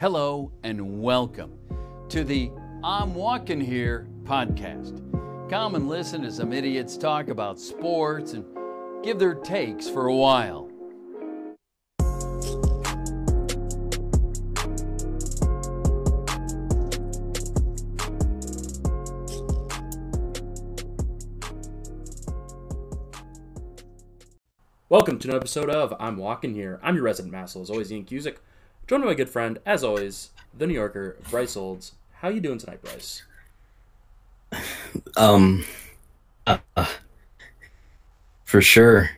Hello and welcome to the I'm Walking Here podcast. Come and listen as some idiots talk about sports and give their takes for a while. Welcome to another episode of I'm Walking Here. I'm your resident Massel, as always, Ian Cusick. Joined by my good friend, as always, the New Yorker, Bryce Olds. How you doing tonight, Bryce? Um, uh, for sure.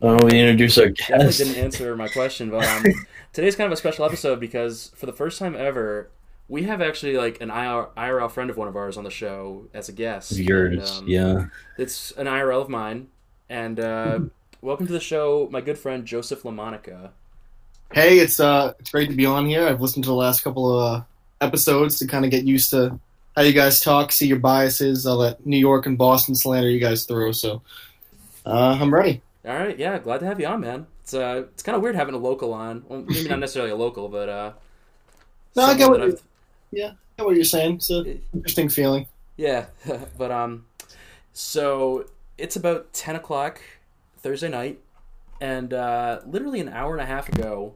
Oh, we introduce our Definitely guest. didn't answer my question, but um, today's kind of a special episode because for the first time ever, we have actually like an IRL friend of one of ours on the show as a guest. Yours, And, um, yeah. It's an IRL of mine. And uh, welcome to the show, my good friend Joseph LaMonica. Hey, it's uh, it's great to be on here. I've listened to the last couple of uh, episodes to kind of get used to how you guys talk, see your biases, all that New York and Boston slander you guys throw. So, uh, I'm ready. All right, yeah, glad to have you on, man. It's uh, it's kind of weird having a local on. Well, maybe not necessarily a local, but uh, No, I get what you- I've- I get what you're saying. It's an interesting feeling. yeah, but um, so it's about ten o'clock Thursday night, and uh, literally an hour and a half ago,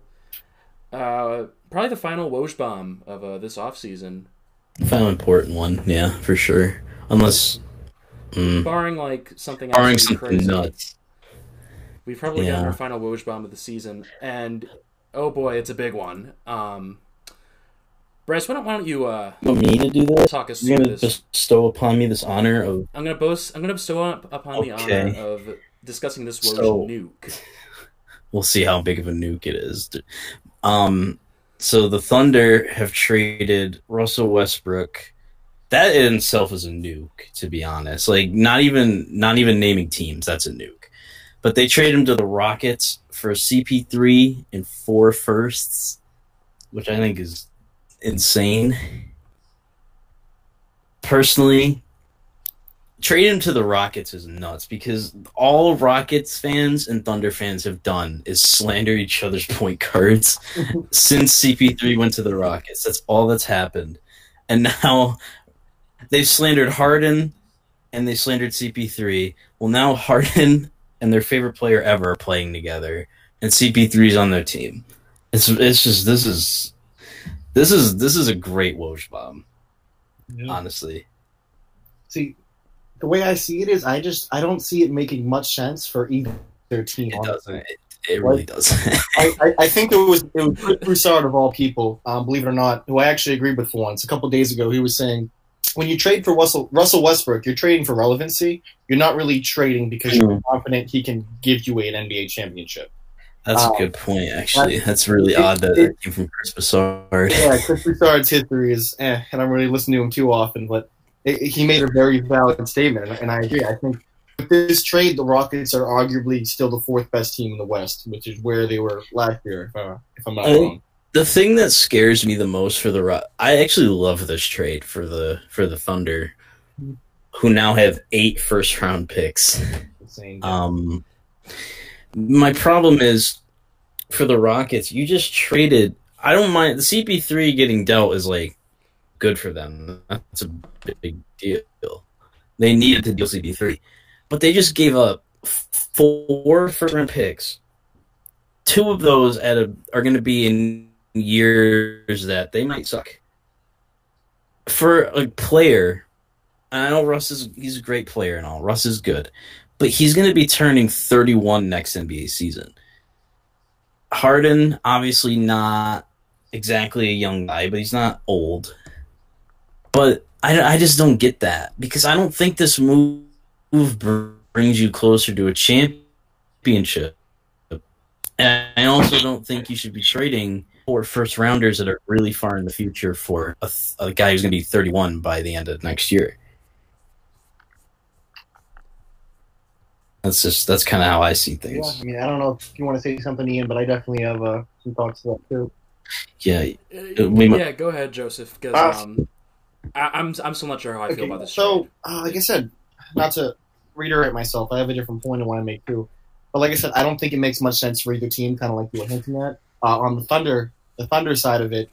uh, probably the final Woj bomb of uh, this off season, Final important one, yeah, for sure. Unless, mm, barring like something barring something crazy. nuts. We've probably gotten Yeah. our final Woj bomb of the season, and oh boy, it's a big one. Um, Bryce, why don't, why don't you uh, Want me to do this? talk us You're gonna this? bestow upon me this honor of I'm gonna boast. I'm gonna bestow up, upon the honor of discussing this Woj So- nuke. we'll see how big of a nuke it is. Um, so the Thunder have traded Russell Westbrook. That in itself is a nuke, to be honest. Like not even not even naming teams, that's a nuke. But they trade him to the Rockets for CP3 and four firsts, which I think is insane. Personally, trade him to the Rockets is nuts because all Rockets fans and Thunder fans have done is slander each other's point guards since CP3 went to the Rockets. That's all that's happened. And now they've slandered Harden and they slandered CP3. Well, now Harden and their favorite player ever are playing together, and CP3's on their team. It's it's just this is this is this is a great Woj bomb, honestly. See, the way I see it is, I just I don't see it making much sense for either team. It doesn't. It, it really doesn't. I, I, I think it was it was Chris Broussard of all people, um, believe it or not, who I actually agreed with for once. A couple days ago, he was saying when you trade for Russell Russell Westbrook, you're trading for relevancy. You're not really trading because you're confident he can give you an NBA championship. That's Uh, a good point, actually. That's really it- odd that it- came from Chris Broussard. Yeah, Chris Broussard's history is, eh, I don't really listen to him too often, but it, he made a very valid statement, and, I agree. I think with this trade, the Rockets are arguably still the fourth best team in the West, which is where they were last year, if, uh, if I'm not I- wrong. the thing that scares me the most for the Ro- I actually love this trade for the for the Thunder, who now have eight first round picks. Um, my problem is for the Rockets, you just traded. I don't mind the CP3 getting dealt is like good for them. That's a big deal. They needed to deal CP3, but they just gave up four first round picks. Two of those at a, are going to be in years that they might suck. For a player, I know Russ is he's a great player and all. Russ is good but he's going to be turning 31 next NBA season. Harden, obviously not exactly a young guy, but he's not old. But I, I just don't get that because I don't think this move brings you closer to a championship. And I also don't think you should be trading for first rounders that are really far in the future for a, th- a guy who's going to be 31 by the end of next year. That's just that's kind of how I see yeah, things. I mean, I don't know if you want to say something, Ian, but I definitely have uh, some thoughts to that too. Yeah, Uh, we yeah, go ahead, Joseph. Because Uh, um, I, I'm I'm still not sure how I feel about this. so, uh, like I said, not to reiterate myself, I have a different point I want to make too. But like I said, I don't think it makes much sense for either team, kind of like you were hinting at. Uh, on the Thunder, the Thunder side of it,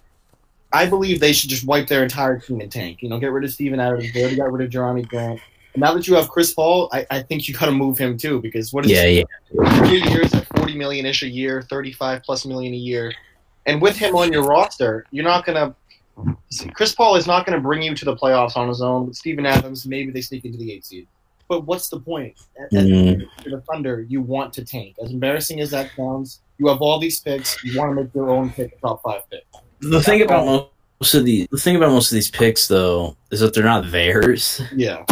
I believe they should just wipe their entire team and tank. You know, get rid of Steven Adams. They already got rid of Jerami Grant. And now that you have Chris Paul, I, I think you got to move him too because what is Yeah, yeah. three years at forty million ish a year, thirty five plus million a year, and with him on your roster, you're not gonna. Chris Paul is not going to bring you to the playoffs on his own. With Steven Adams, maybe they sneak into the eight seed. But what's the point? At, at Mm. for the Thunder, you want to tank. As embarrassing as that sounds, you have all these picks. You want to make your own pick, top five pick. The thing about most of the the thing about most of these picks though is that they're not theirs, Yeah.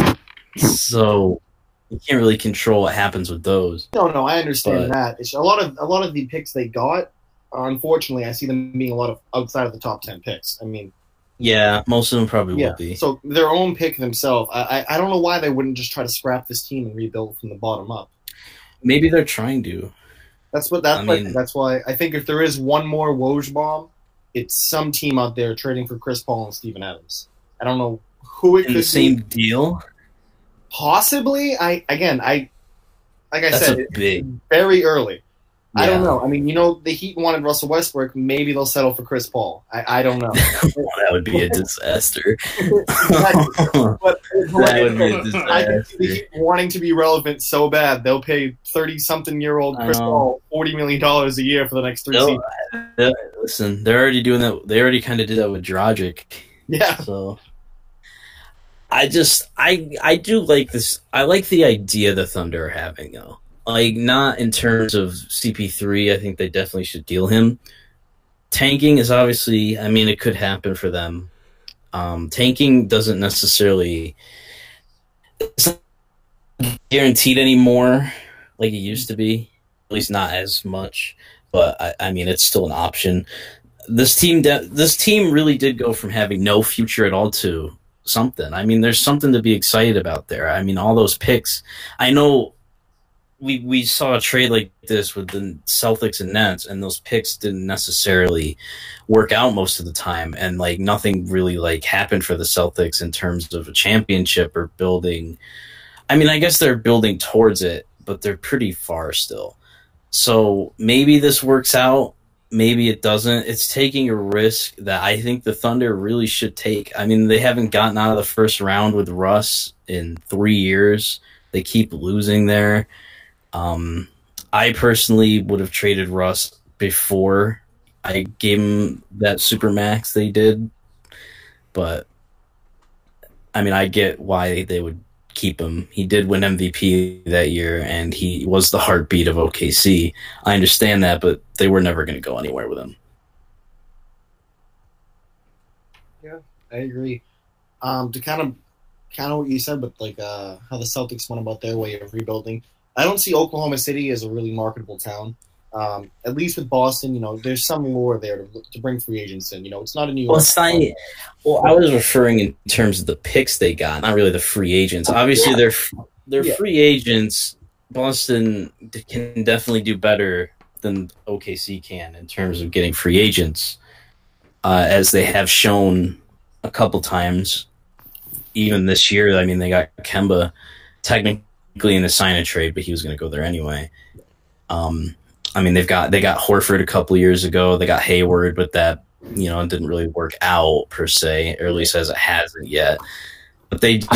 so you can't really control what happens with those. No, no, I understand But- that. It's a lot of a lot of the picks they got. Unfortunately, I see them being a lot of outside of the top ten picks. I mean, Yeah, most of them probably yeah. will be. So their own pick themselves. I, I I don't know why they wouldn't just try to scrap this team and rebuild from the bottom up. Maybe they're trying to. That's what that's I why mean- that's why I think if there is one more Woj bomb, it's some team out there trading for Chris Paul and Steven Adams. I don't know who it In could the same be. deal. Possibly, I again, I like I That's said, very early. I don't know. I mean, you know, the Heat wanted Russell Westbrook. Maybe they'll settle for Chris Paul. I, I don't know. that would be a disaster. But that would be a I can see the. Heat wanting to be relevant so bad they'll pay thirty-something-year-old Chris. Paul forty million dollars a year for the next three seasons. uh, listen, they're already doing that. They already kind of did that with Dragic. Yeah, So I just I I do like this. I like the idea the Thunder are having though. Like not in terms of CP3. I think they definitely should deal him. Tanking is obviously. I mean, it could happen for them. Um, tanking doesn't necessarily it's not guaranteed anymore like it used to be. At least not as much. But I, I mean, it's still an option this team de- this team really did go from having no future at all to something. I mean, there's something to be excited about there. I mean, all those picks. I know we we saw a trade like this with the Celtics and Nets, and those picks didn't necessarily work out most of the time, and like nothing really like happened for the Celtics in terms of a championship or building. I mean, I guess they're building towards it, but they're pretty far still. So maybe this works out maybe it doesn't. It's taking a risk that I think the Thunder really should take. I mean, they haven't gotten out of the first round with Russ in three years. They keep losing there. Um, I personally would have traded Russ before I gave him that super max they did, but I mean, I get why they would keep him. He did win MVP that year, and he was the heartbeat of OKC. I understand that, but they were never going to go anywhere with him. Yeah, I agree. Um, to kind of kind of what you said, but like uh, how the Celtics went about their way of rebuilding. I don't see Oklahoma City as a really marketable town. Um, at least with Boston, you know, there's some lore there to, to bring free agents in. You know, it's not a New York. Well. Well, I was referring in terms of the picks they got, not really the free agents. Obviously, they're they're Yeah. free agents. Boston can definitely do better than OKC can in terms of getting free agents, uh, as they have shown a couple times. Even this year, I mean, they got Kemba technically in the sign a trade, but he was going to go there anyway. Um, I mean, they've got they got Horford a couple years ago. They got Hayward, but that you know, didn't really work out per se, or at least as it hasn't yet. But they do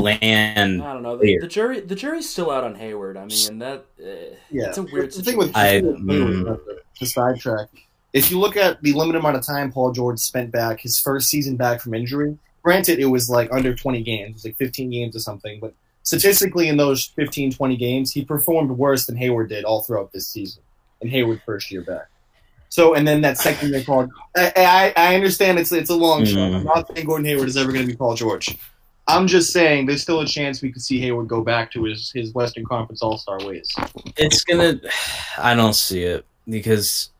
land. I don't know. The, the jury, the jury's still out on Hayward. I mean, that uh, Yeah, it's a weird the thing with situation. I- Hayward, mm. to sidetrack. If you look at the limited amount of time Paul George spent back, his first season back from injury, granted it was like under 20 games, it was like 15 games or something, but statistically in those 15, 20 games, he performed worse than Hayward did all throughout this season, And Hayward's first year back. So, and then that second year, Paul, I, I, I understand it's it's a long shot. Mm. I'm not saying Gordon Hayward is ever going to be Paul George. I'm just saying there's still a chance we could see Hayward go back to his, his Western Conference All Star ways. It's gonna. I don't see it because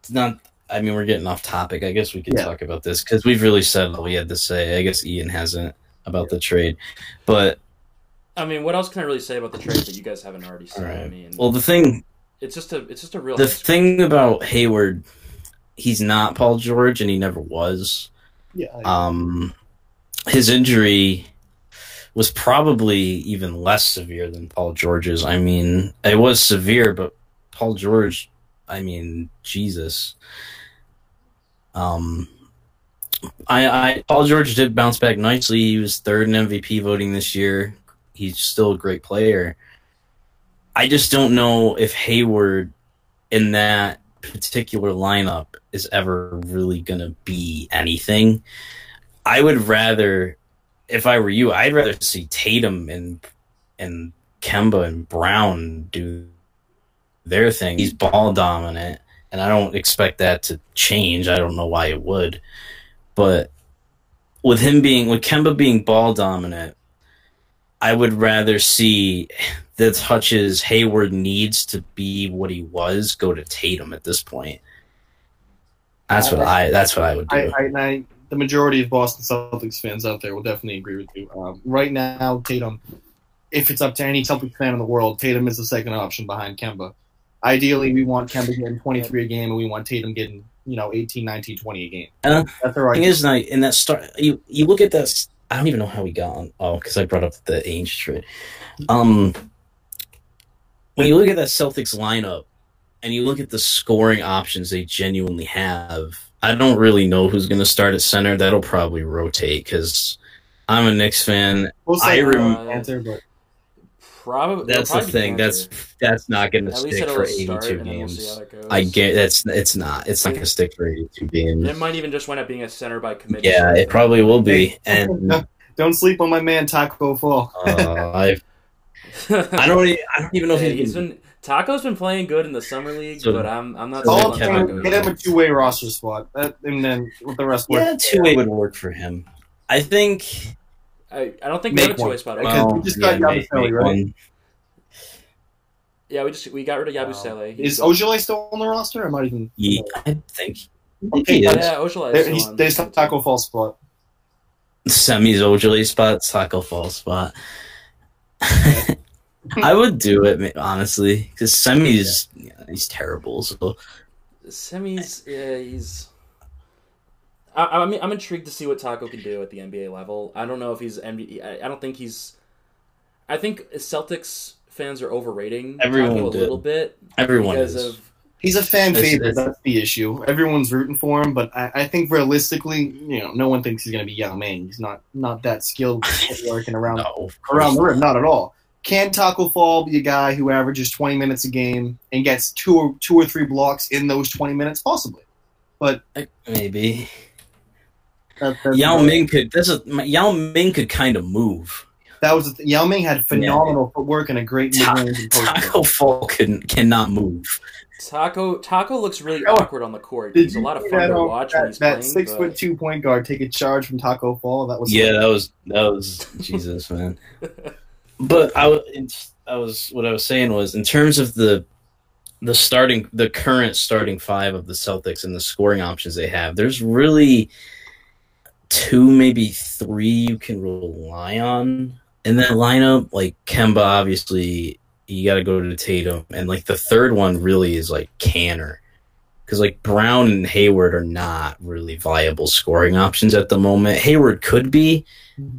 it's not. I mean, we're getting off topic. I guess we can Yeah. talk about this because we've really said all we had to say. I guess Ian hasn't about the trade, but I mean, what else can I really say about the trade that you guys haven't already said? I mean, well, the thing it's just a it's just a real the thing about Hayward, he's not Paul George, and he never was. Yeah. I- Um, his injury was probably even less severe than Paul George's. I mean, it was severe, but Paul George, I mean, Jesus. Um, I, I Paul George did bounce back nicely. He was third in MVP voting this year. He's still a great player. I just don't know if Hayward in that particular lineup is ever really going to be anything. I would rather, if I were you, I'd rather see Tatum and and Kemba and Brown do their thing. He's ball dominant, and I don't expect that to change. I don't know why it would, but with him being with Kemba being ball dominant, I would rather see the touches Hayward needs to be what he was go to Tatum at this point. That's what I. That's what I would do. I, I, I, the majority of Boston Celtics fans out there will definitely agree with you. Um, right now, Tatum, if it's up to any Celtics fan in the world, Tatum is the second option behind Kemba. Ideally, we want Kemba getting 23 a game, and we want Tatum getting you know 18, 19, 20 a game. And uh, That's the right. thing is, like in that start, you you look at that. I don't even know how we got on. Oh, because I brought up the age trade. Um, when you look at that Celtics lineup, and you look at the scoring options they genuinely have, I don't really know who's going to start at center. That'll probably rotate because I'm a Knicks fan. We'll I say rem- answer, but Probably That's the thing. That's that's not going to stick for start, 82 and then we'll games. how that goes. I get that's it's not. It's not going to stick for 82 games. It might even just wind up being a center by committee. Yeah, it probably will be. And don't sleep on my man Taco Fall. uh, I I don't e- I don't even know if Yeah, he's can. been Taco's been playing good in the summer league, So- but I'm I'm not. so All sold Kevin- Taco get him a two way roster spot, that, and then with the rest. Yeah, two way would work for him. I think. I, I don't think Make we have a two way one. spot. Because open. Oh, well, we just got yeah, Yabusele, make right? one. Yeah, we just we got rid of Yabusele. He's Is gone. Ojeleye still on the roster? I might even. Yeah, I think. Okay, he is. Yeah, Ojeleye. There, is he's, still there's the. Taco Fall spot. Semi's Ojeleye spot, Taco Fall spot. I would do it honestly because Semi's yeah, he's terrible. So Semi's yeah, he's. I, I mean, I'm intrigued to see what Taco can do at the NBA level. I don't know if he's NBA. I, I don't think he's. I think Celtics fans are overrating Everyone Taco a did. little bit everyone because is. of He's a fan It's- favorite. it's- That's the issue. Everyone's rooting for him, but I, I think realistically, you know, no one thinks he's going to be Yao Ming. He's not not that skilled working around no, around the rim, not at all. Can Taco Fall be a guy who averages 20 minutes a game and gets two or two or three blocks in those 20 minutes? Possibly, but maybe that, that's Yao Ming could. That's a Yao Ming could kind of move. that was th- Yao Ming had phenomenal footwork and a great Ta- mid-range and. Taco Fall can cannot move. Taco. Taco looks really Oh, awkward on the court. Did He's a lot of fun that, to watch that, when he's that playing. six but- foot two point guard take a charge from Taco Fall? That was Yeah, that was that was Jesus, man. But I I was what I was saying was in terms of the the starting the current starting five of the Celtics and the scoring options they have. There's really two, maybe three you can rely on in that lineup. Like Kemba, obviously, you got to go to Tatum, and like the third one really is like Kanter. Because like Brown and Hayward are not really viable scoring options at the moment. Hayward could be,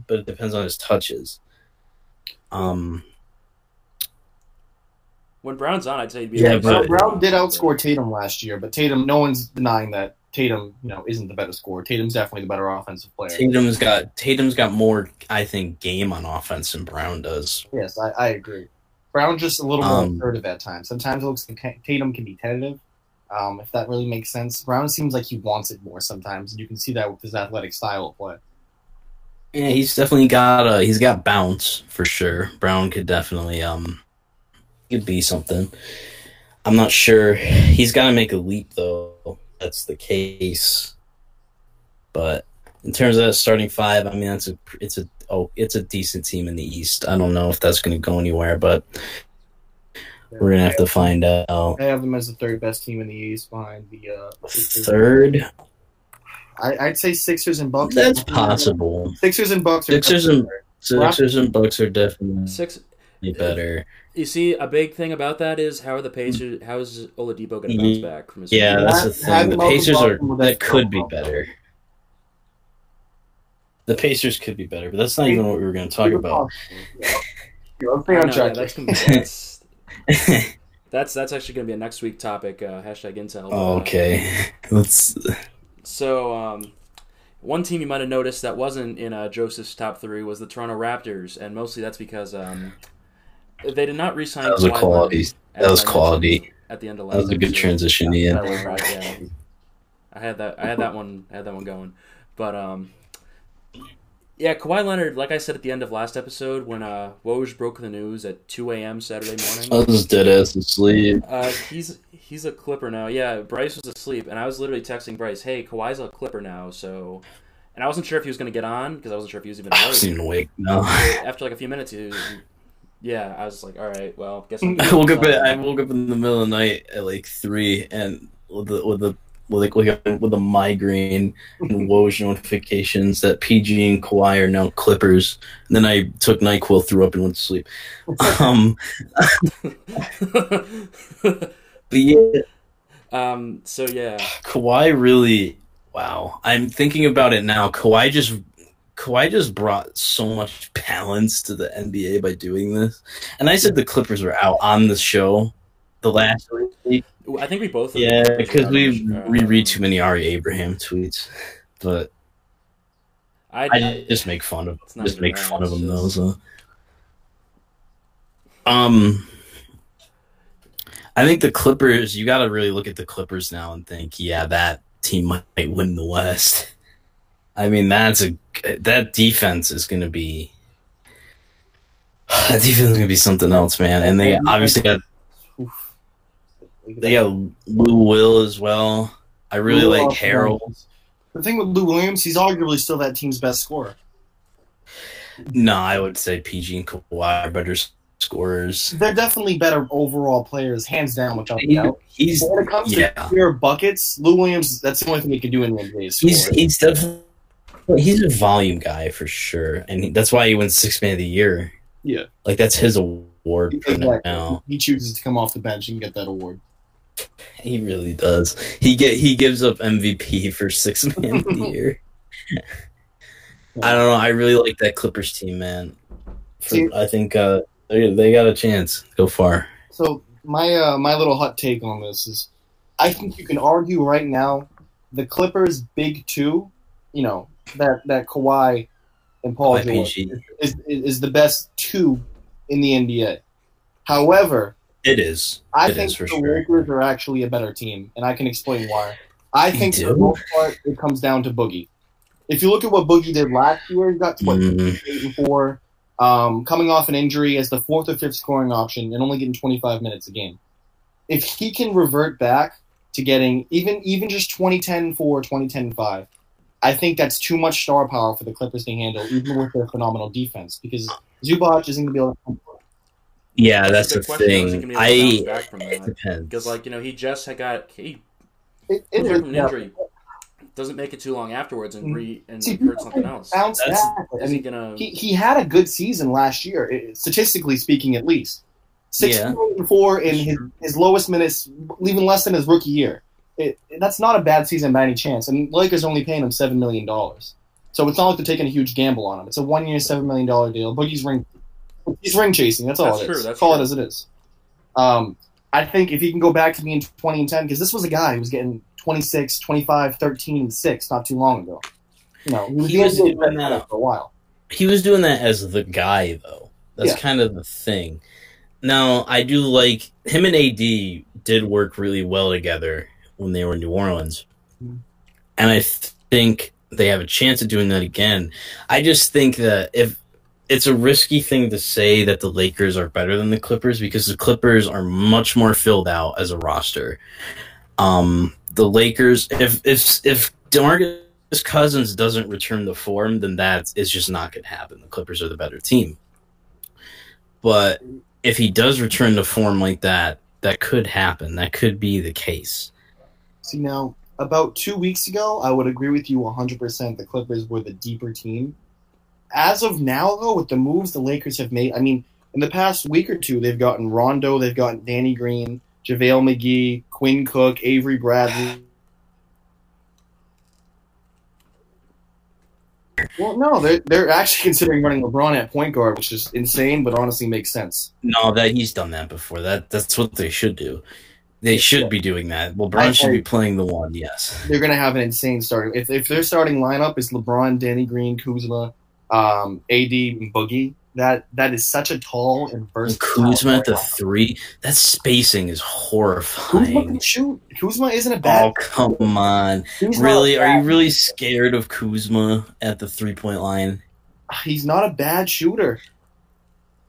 but it depends on his touches. Um, when Brown's on, I'd say he'd be. Yeah, like- but- Brown did outscore Tatum last year, but Tatum, no one's denying that Tatum, you know, isn't the better scorer. Tatum's definitely the better offensive player. Tatum's got Tatum's got more, I think, game on offense than Brown does. Yes, I, I agree. Brown's just a little more Um, assertive at times. Sometimes it looks like Tatum can be tentative, um, if that really makes sense. Brown seems like he wants it more sometimes, and you can see that with his athletic style of play. Yeah, he's definitely got uh he's got bounce for sure. Brown could definitely um could be something. I'm not sure. He's got to make a leap though. That's the case. But in terms of starting five, I mean that's a it's a oh it's a decent team in the East. I don't know if that's going to go anywhere, but we're gonna have to find out. I have them as the third best team in the East behind the uh, Third, I, I'd say Sixers and Bucks. that's possible. Sixers and Bucks. Are Sixers and Sixers and Bucks are definitely Six. Better. You see, a big thing about that is how are the Pacers? How is Oladipo going to bounce back from his? Yeah, injury? that's the thing. The Pacers are that that could be better. The Pacers could be better, but that's not even what we were going to talk about. Yeah. Yeah, let's stay on track. that's, gonna be, that's that's that's actually going to be a next week topic. Uh, hashtag Intel. Oh, okay, let's. So, um, one team you might have noticed that wasn't in uh, Joseph's top three was the Toronto Raptors, and mostly that's because um, they did not re-sign. That was a quality. That was quality. At the end of last That was a good transition, Ian. Right, yeah. I had that. I had that one. I had that one going. But um, yeah, Kawhi Leonard. Like I said at the end of last episode, when uh Woj broke the news at two a.m. Saturday morning. I was dead ass asleep. Uh, he's he's a Clipper now. Yeah, Bryce was asleep, and I was literally texting Bryce, "Hey, Kawhi's a Clipper now." So, and I wasn't sure if he was going to get on because I wasn't sure if he was even I wasn't awake. even awake. No. After like a few minutes, he was, yeah, I was like, "All right, well, guess." I'm I woke up. At, I woke up in the middle of the night at like three, and with the with the with like with a, migraine and Woj notifications that PG and Kawhi are now Clippers. And then I took Nyquil, threw up, and went to sleep. Um, but yeah, um. So yeah, Kawhi really. Wow, I'm thinking about it now. Kawhi just Kawhi just brought so much balance to the NBA by doing this. And I said the Clippers were out on the show the last week. I think we both. Yeah, because we Uh, we read too many Ari Abraham tweets, but I, I just make fun of just make fun of it's him though. So. Um, I think the Clippers. You got to really look at the Clippers now and think, yeah, that team might win the West. I mean, that's a that defense is going to be that defense is going to be something else, man. And they obviously got Oof. they got Lou Will as well. I really Lou like Harrell. The thing with Lou Williams, he's arguably still that team's best scorer. No, I would say PG and Kawhi are better scorers. They're definitely better overall players, hands down, without He- doubt. he's But when it comes yeah. to pure buckets, Lou Williams, that's the only thing he can do in the NBA. is he's he's definitely he's a volume guy for sure, and he, that's why he wins six man of the year. Yeah. like that's his award Exactly. now. He chooses to come off the bench and get that award. He really does. He get he gives up MVP for six man of the year. I don't know. I really like that Clippers team, man. For, I think uh, they they got a chance. Go far. So my uh, my little hot take on this is, I think you can argue right now, the Clippers' big two, you know that that Kawhi and Paul Kawhi George PG. is, is the best two in the NBA. However, It is. I It think is the sure. Lakers are actually a better team, and I can explain why. I think for the most part it comes down to Boogie. If you look at what Boogie did last year, he got what Mm, eight and four, um, coming off an injury as the fourth or fifth scoring option, and only getting twenty five minutes a game. If he can revert back to getting even even just 2010 4, 2010 5, I think that's too much star power for the Clippers to handle, even with their phenomenal defense, because Zubac isn't going to be able to. yeah, that's the the question, though, is he thing. gonna be able to bounce I back from it that? depends Because like you know, he just had got he It, it from an yeah. injury. Doesn't make it too long afterwards and mm-hmm. re and See, like, hurt something else. Bounce That's- back. I Is he mean, gonna? he, he had a good season last year, statistically speaking, at least. Six Yeah. and four in his, his lowest minutes, even less than his rookie year. It, that's not a bad season by any chance. And Lakers only paying him seven million dollars, so it's not like they're taking a huge gamble on him. It's a one year, seven million dollar deal. Boogie's ring, he's ring chasing. That's all That's it is. true, that's Call true. it as it is. Um, I think if he can go back to being twenty and ten, because this was a guy who was getting 26, 25, 13, and six not too long ago. You know, he was, He was doing that. for a while. he was doing that as the guy though. That's Yeah. kind of the thing. Now I do like him and AD did work really well together when they were in New Orleans, Mhm. and I th- think they have a chance of doing that again. I just think that if it's a risky thing to say that the Lakers are better than the Clippers because the Clippers are much more filled out as a roster. Um, the Lakers, if if if Demarcus Cousins doesn't return to form, then that is just not going to happen. The Clippers are the better team. But if he does return to form like that, that could happen. That could be the case. See now, about two weeks ago, I would agree with you 100%. The Clippers were the deeper team. As of now, though, with the moves the Lakers have made, I mean, in the past week or two, they've gotten Rondo, they've gotten Danny Green, JaVale McGee, Quinn Cook, Avery Bradley. Well, no, they're, they're actually considering running LeBron at point guard, which is insane, but honestly makes sense. No, that he's done that before. That that's what they should do. They should be doing that. LeBron I- should be playing the one. Yes. they're going to have an insane starting. If if their starting lineup is LeBron, Danny Green, Kuzma, um, AD, and Boogie, that that is such a tall and And versatile. Kuzma at the lineup. three. That spacing is Kuzma horrifying. can shoot. Kuzma isn't a bad. Oh come on! not Really? Are you really scared of Kuzma at the three point line? He's not a bad shooter.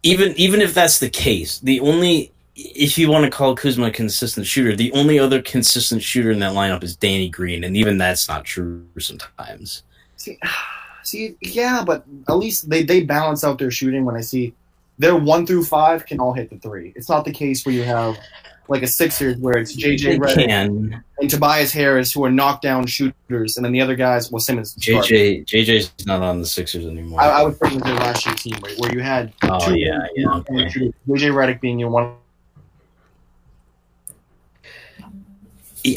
Even even if that's the case, the only if you want to call Kuzma a consistent shooter, the only other consistent shooter in that lineup is Danny Green, and even that's not true sometimes. See, see, yeah, but at least they, they balance out their shooting. When I see their one through five can all hit the three. It's not the case where you have like a Sixers where it's JJ Redick and Tobias Harris who are knockdown shooters, and then the other guys, well, Simmons. JJ JJ's not on the Sixers anymore. I, I would put him their last year team, where, where you had oh two yeah, yeah. Okay. JJ Redick being your one.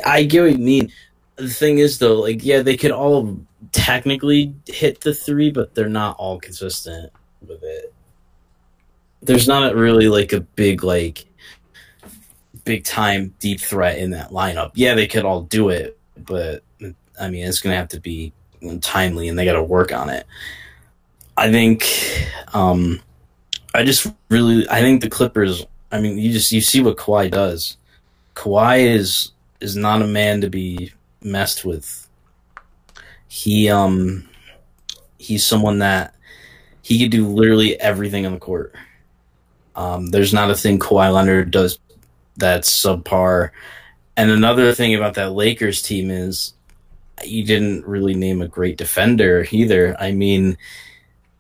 I get what you mean. The thing is, though, like, yeah, they could all technically hit the three, but they're not all consistent with it. There's not really like a big, like, big time deep threat in that lineup. Yeah, they could all do it, but I mean, it's gonna have to be timely, and they got to work on it. I think, um, I just really, I think the Clippers. I mean, you just you see what Kawhi does. Kawhi is is not a man to be messed with. He um he's someone that he could do literally everything on the court. Um, there's not a thing Kawhi Leonard does that's subpar. And another thing about that Lakers team is you didn't really name a great defender either. I mean,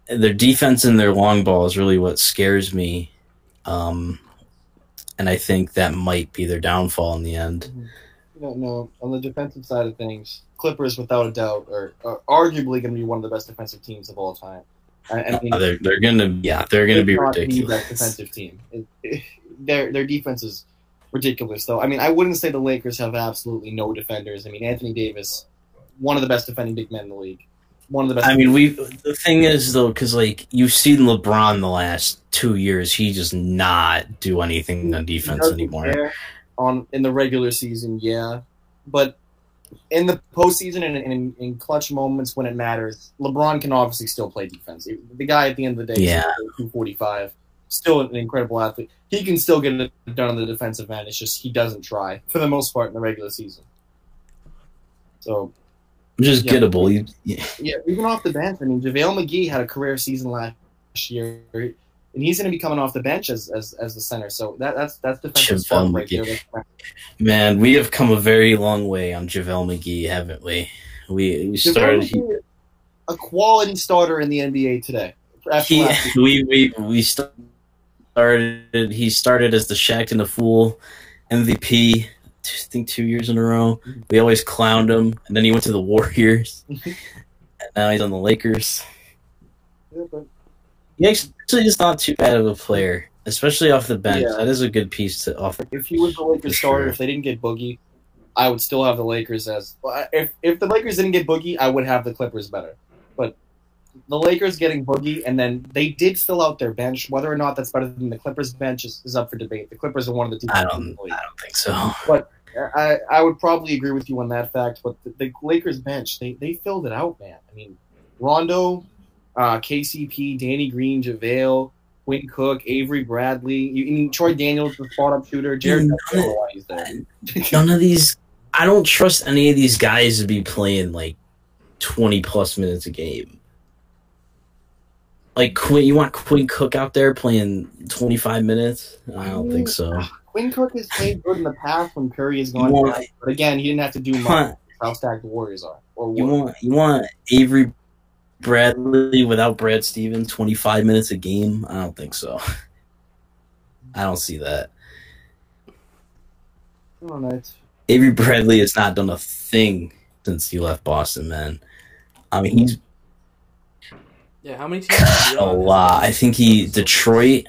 their defense and their long ball is really what scares me. Um, and I think that might be their downfall in the end. No, no. On the defensive side of things, Clippers, without a doubt, are, are arguably going to be one of the best defensive teams of all time. I, I mean, Uh, they're they're gonna yeah they're gonna be not the ridiculous. defensive team. It- it- their their defense is ridiculous, though. I mean, I wouldn't say the Lakers have absolutely no defenders. I mean, Anthony Davis, one of the best defending big men in the league. One of the best. I mean, we the thing is though, because like you've seen LeBron the last two years, he does not do anything on defense anymore. care On in the regular season, yeah, but in the postseason and in, in clutch moments when it matters, LeBron can obviously still play defense. The guy at the end of the day, Yeah. two forty five, still an incredible athlete. He can still get it done on the defensive end. It's just he doesn't try for the most part in the regular season. So Just Yeah. gettable. You, yeah. yeah, even off the bench. I mean, JaVale McGee had a career season last year, and he's going to be coming off the bench as, as, as the center. So that, that's that's defensive JaVale right there. Man, we have come a very long way on JaVale McGee, haven't we? We we started. He, a quality starter in the NBA today. He we we we started. He started as the Shaqtin' a Fool MVP. I think two years in a row. Mm-hmm. We always clowned him, and then he went to the Warriors, mm-hmm. and now he's on the Lakers. Yeah, but He actually is not too bad of a player, especially off the bench. Yeah. That is a good piece to offer. if he was the Lakers starter, sure. if they didn't get Boogie, I would still have the Lakers as. If if the Lakers didn't get Boogie, I would have the Clippers better. But the Lakers getting Boogie, and then they did fill out their bench. Whether or not that's better than the Clippers bench is, is up for debate. The Clippers are one of the two. I teams don't. in the league. I don't think so. But I, I would probably agree with you on that fact, but the, the Lakers bench, they, they filled it out, man. I mean, Rondo, uh, KCP, Danny Green, JaVale, Quinn Cook, Avery Bradley. You, I mean, Troy Daniels, the spot up shooter. Jared, None I don't know why he's there. None of these. I don't trust any of these guys to be playing like twenty plus minutes a game. Like Quinn, you want Quinn Cook out there playing twenty five minutes? I don't think so. Quinn Cook has played good in the past when Curry has You gone want, down, but again, he didn't have to do much. How stacked the Warriors are, or you want, you want Avery Bradley without Brad Stevens twenty five minutes a game? I don't think so. I don't see that. I don't know. It's, Avery Bradley has not done a thing since he left Boston, man. I mean, he's Yeah, how many teams? is a lot. I think he Detroit,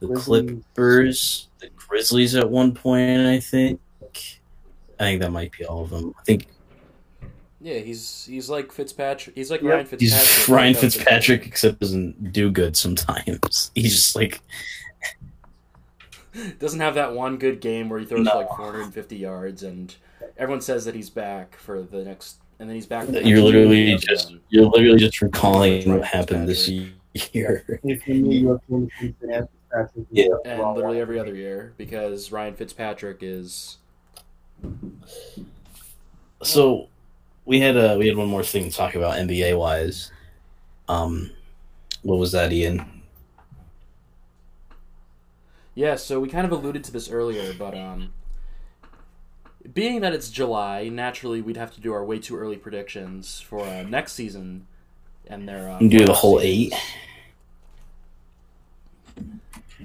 the Clippers, the Grizzlies at one point. I think. I think that might be all of them. I think Yeah, he's he's like Fitzpatrick. He's like Yep. Ryan he's Ryan without Fitzpatrick, except doesn't do good sometimes. He's just like doesn't have that one good game where he throws No. like 450 yards, and everyone says that he's back for the next, and then he's back. the You're literally just and you're literally just recalling what happened this year. If you knew European teams, they had Fitzpatrick. Yeah. and literally every other year because Ryan Fitzpatrick is. So we had uh we had one more thing to talk about NBA wise. Um, what was that, Ian? Yeah, so we kind of alluded to this earlier, but um, being that it's July, naturally we'd have to do our way too early predictions for uh, next season and their. Uh, do the whole seasons. eight.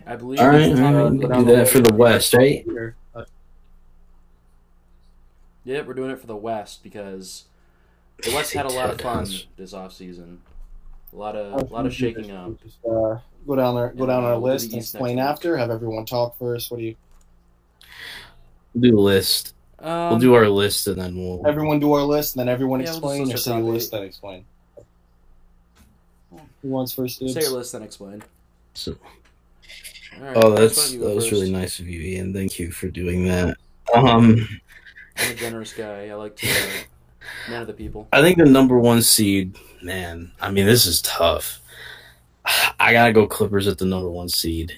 I believe. All right, uh, right. Do that for the West, right? Uh, Yeah, we're doing it for the West because the West had a lot of fun this off season. A lot of a lot of shaking up. Just, uh, go down there, go down Yeah, our we'll list and explain next week. after. Have everyone talk first. What do you? Do the list. Um, We'll do our list and then we'll. Everyone do our list, and then everyone Yeah, we'll explain, or say your list then explain. Who wants first? dibs? say your list then explain. So- All right, oh, that's why don't you go that was first? really nice of you, Ian. Thank you for doing that. Um, I'm a generous guy. I like to uh, of the people. I think the number one seed, man. I mean, this is tough. I gotta go Clippers at the number one seed.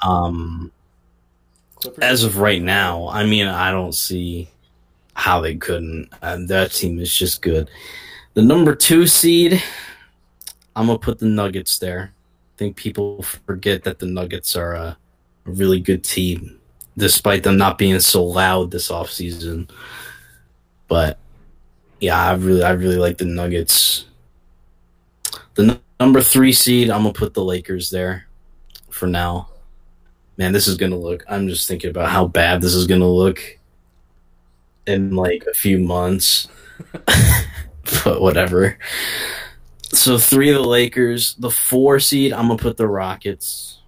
Um, Clippers? as of right now, I mean, I don't see how they couldn't. And that team is just good. The number two seed, I'm gonna put the Nuggets there. I think people forget that the Nuggets are a, a really good team, despite them not being so loud this offseason. But yeah, I really, I really like the Nuggets. The n- number three seed, I'm gonna put the Lakers there for now. Man, this is gonna look. I'm just thinking about how bad this is gonna look in like a few months. but whatever. So three of the Lakers. The four seed, I'm gonna put the Rockets.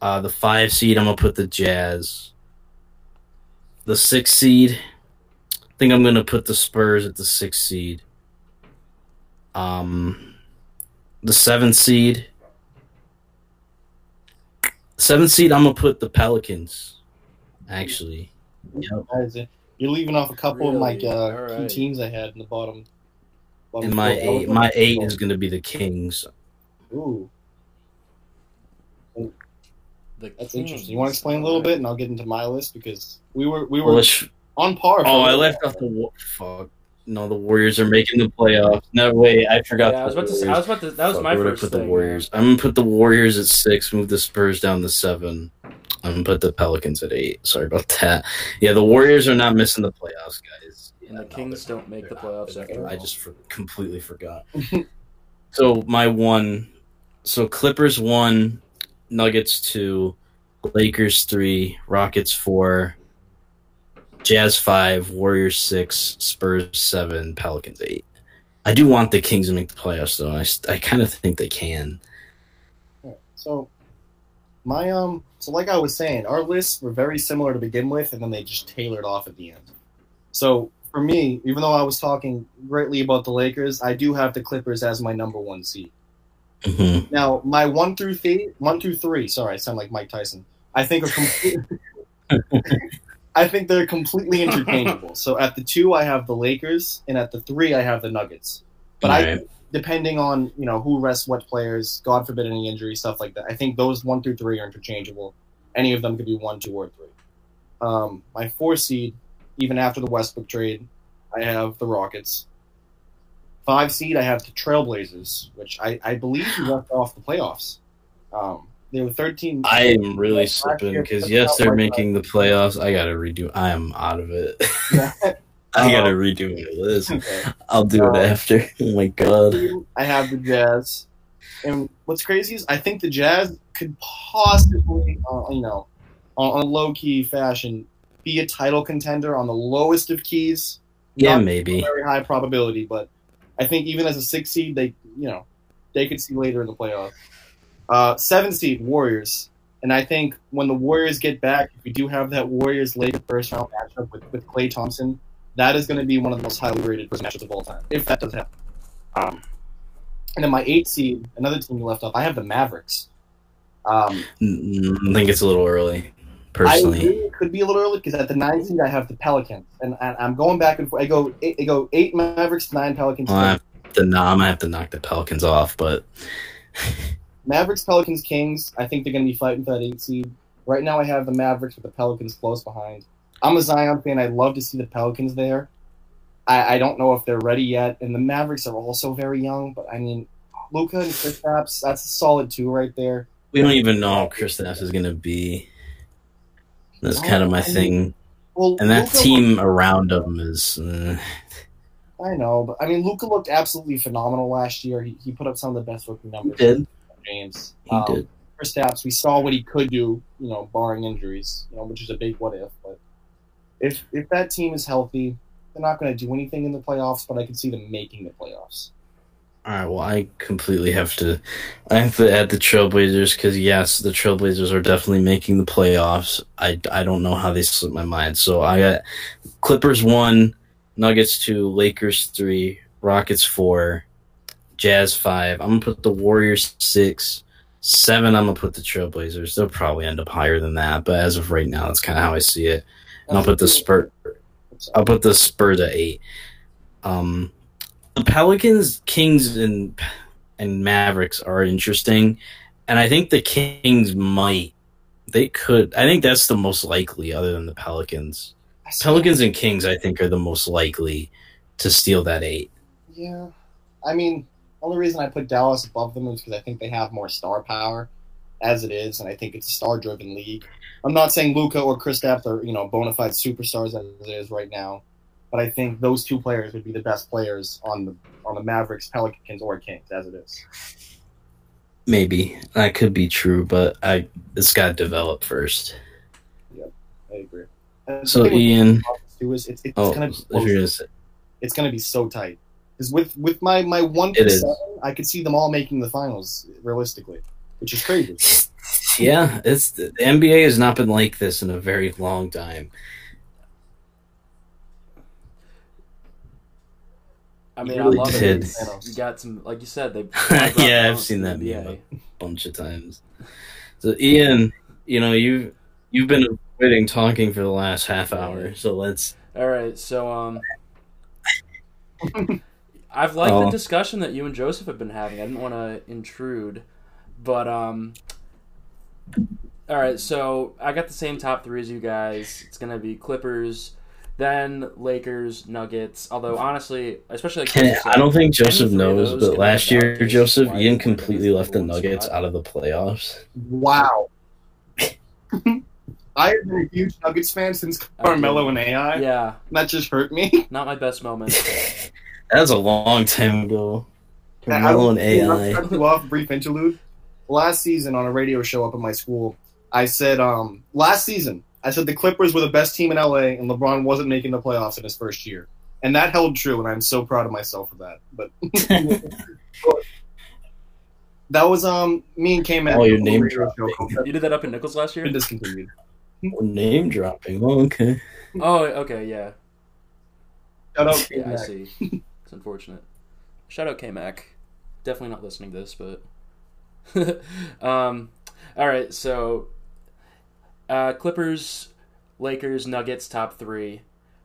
Uh, the five seed, I'm gonna put the Jazz. The six seed, think I'm gonna put the Spurs at the six seed. Um, the seven seed. Seven seed, I'm gonna put the Pelicans. Actually, Yep. That is it. You're leaving off a couple of my Really? uh, key teams I had in the bottom. bottom and my four. eight, my eight is gonna be the Kings. Ooh, The that's Kings. interesting. You want to explain a little bit, and I'll get into my list because we were we were Well, let's- on par. oh, I left while. off the wa- fuck. No, the Warriors are making the playoffs. No, wait, I forgot. Yeah, I was the about to say. I was about to. That was Fuck, my where would I first put thing. the Warriors. I'm gonna put the Warriors at six. Move the Spurs down to seven. I'm gonna put the Pelicans at eight. Sorry about that. Yeah, the Warriors are not missing the playoffs, guys. And the Yeah, no, Kings they're don't make the not. playoffs They're after not. I all. just for, completely forgot. so my one, so Clippers one, Nuggets two, Lakers three, Rockets four, Jazz five, Warriors six, Spurs seven, Pelicans eight. I do want the Kings to make the playoffs though. I I kind of think they can. So my um so like I was saying, our lists were very similar to begin with, and then they just tailored off at the end. So for me, even though I was talking greatly about the Lakers, I do have the Clippers as my number one seed. hmm Now my one through three, one through three. Sorry, I sound like Mike Tyson. I think are complete. I think they're completely interchangeable. so at the two, I have the Lakers, and at the three, I have the Nuggets. But I, depending on you know who rests what players, God forbid any injury, stuff like that. I think those one through three are interchangeable. Any of them could be one, two, or three. Um, my four seed, even after the Westbrook trade, I have the Rockets. Five seed, I have the Trailblazers, which I, I believe left off the playoffs. Um, they were thirteen. I am really slipping because yes, they're making the playoffs. I gotta redo. I am out of it. I gotta redo my list. Okay. I'll do it Uh, after. Oh my god. I have the Jazz, and what's crazy is I think the Jazz could possibly, uh, you know, on, on low key fashion, be a title contender on the lowest of keys. Yeah, Not maybe. very high probability, but I think even as a six seed, they you know they could see later in the playoffs. Uh, seven seed Warriors, and I think when the Warriors get back, if we do have that Warriors Lakers first round matchup with with Klay Thompson, that is going to be one of the most highly rated first matchups of all time. If that does happen. Um, and then my eight seed, another team you left off, I have the Mavericks. Um, Mm, I think it's a little early, I personally. agree it could be a little early because at the nine seed I have the Pelicans, and, and I'm going back and forth. I go eight, I go eight Mavericks, nine Pelicans. Well, I have to, no, I'm gonna have to knock the Pelicans off, but Mavericks, Pelicans, Kings. I think they're going to be fighting for that eight seed. Right now, I have the Mavericks with the Pelicans close behind. I'm a Zion fan. I'd love to see the Pelicans there. I, I don't know if they're ready yet, and the Mavericks are also very young. But I mean, Luka and Kristaps, that's a solid two right there. we don't even know how Kristaps is gonna be. That's kind of my thing. Well, And that Luka team around him is. Uh, I know, but I mean, Luka looked absolutely phenomenal last year. He, he put up some of the best looking he numbers. did. James. He Um, did. Kristaps, we saw what he could do, you know, barring injuries, you know, which is a big what if. But if if that team is healthy, they're not going to do anything in the playoffs. But I can see them making the playoffs. All right. Well, I completely have to. I have to add the Trailblazers because yes, the Trailblazers are definitely making the playoffs. I, I don't know how they slipped my mind. So I got Clippers one, Nuggets two, Lakers three, Rockets four, Jazz five. I'm gonna put the Warriors six. Seven, I'm gonna put the Trailblazers. They'll probably end up higher than that, but as of right now, that's kind of how I see it. And I'll put the Spurs. I'll put the Spurs at eight. Um, the Pelicans, Kings, and and Mavericks are interesting, and I think the Kings might. They could. I think that's the most likely, other than the Pelicans. Pelicans and Kings, I think, are the most likely to steal that eight. Yeah, I mean, only reason I put Dallas above them is because I think they have more star power, as it is, and I think it's a star-driven league. I'm not saying Luka or Kristaps are you know bona fide superstars as it is right now, but I think those two players would be the best players on the on the Mavericks, Pelicans, or Kings as it is. Maybe that could be true, but I it's got to develop first. I agree. And So Ian, is it's, it's oh, gonna be you're gonna say, it's gonna be so tight. Because with with my my one It seven, I could see them all making the finals realistically, which is crazy. yeah, it's the NBA has not been like this in a very long time. I mean, really I love did. it. You got some, like you said, they. Yeah, I've seen that meme a bunch of times. So Ian, you know you you've been avoiding talking for the last half hour, so let's. All right, so um, I've liked Oh. the discussion that you and Joseph have been having. I didn't want to intrude, but um, all right. So I got the same top three as you guys. It's gonna be Clippers, then Lakers, Nuggets. Although honestly, especially like Can, Joseph I don't think Joseph knows, but last year out Joseph why Ian completely left the Nuggets spot. out of the playoffs. Wow. I have been a huge Nuggets fan since Carmelo and AI. Yeah, That just hurt me. not my best moment. That was a long time ago. I Carmelo and will- AI. I'll cut you off, brief interlude. Last season on a radio show up at my school, I said, um, last season, I said the Clippers were the best team in LA and LeBron wasn't making the playoffs in his first year. And that held true, and I'm so proud of myself for that. But that was um me and K Man. Oh, your name dropping. You did that up in Nichols last year. Been discontinued. Name dropping. Oh, okay. Oh, okay, yeah. Shout out Yeah, I K-Mac. see. Unfortunate. Shout out K Mac. Definitely not listening to this, but um all right, so uh Clippers, Lakers, Nuggets, top three.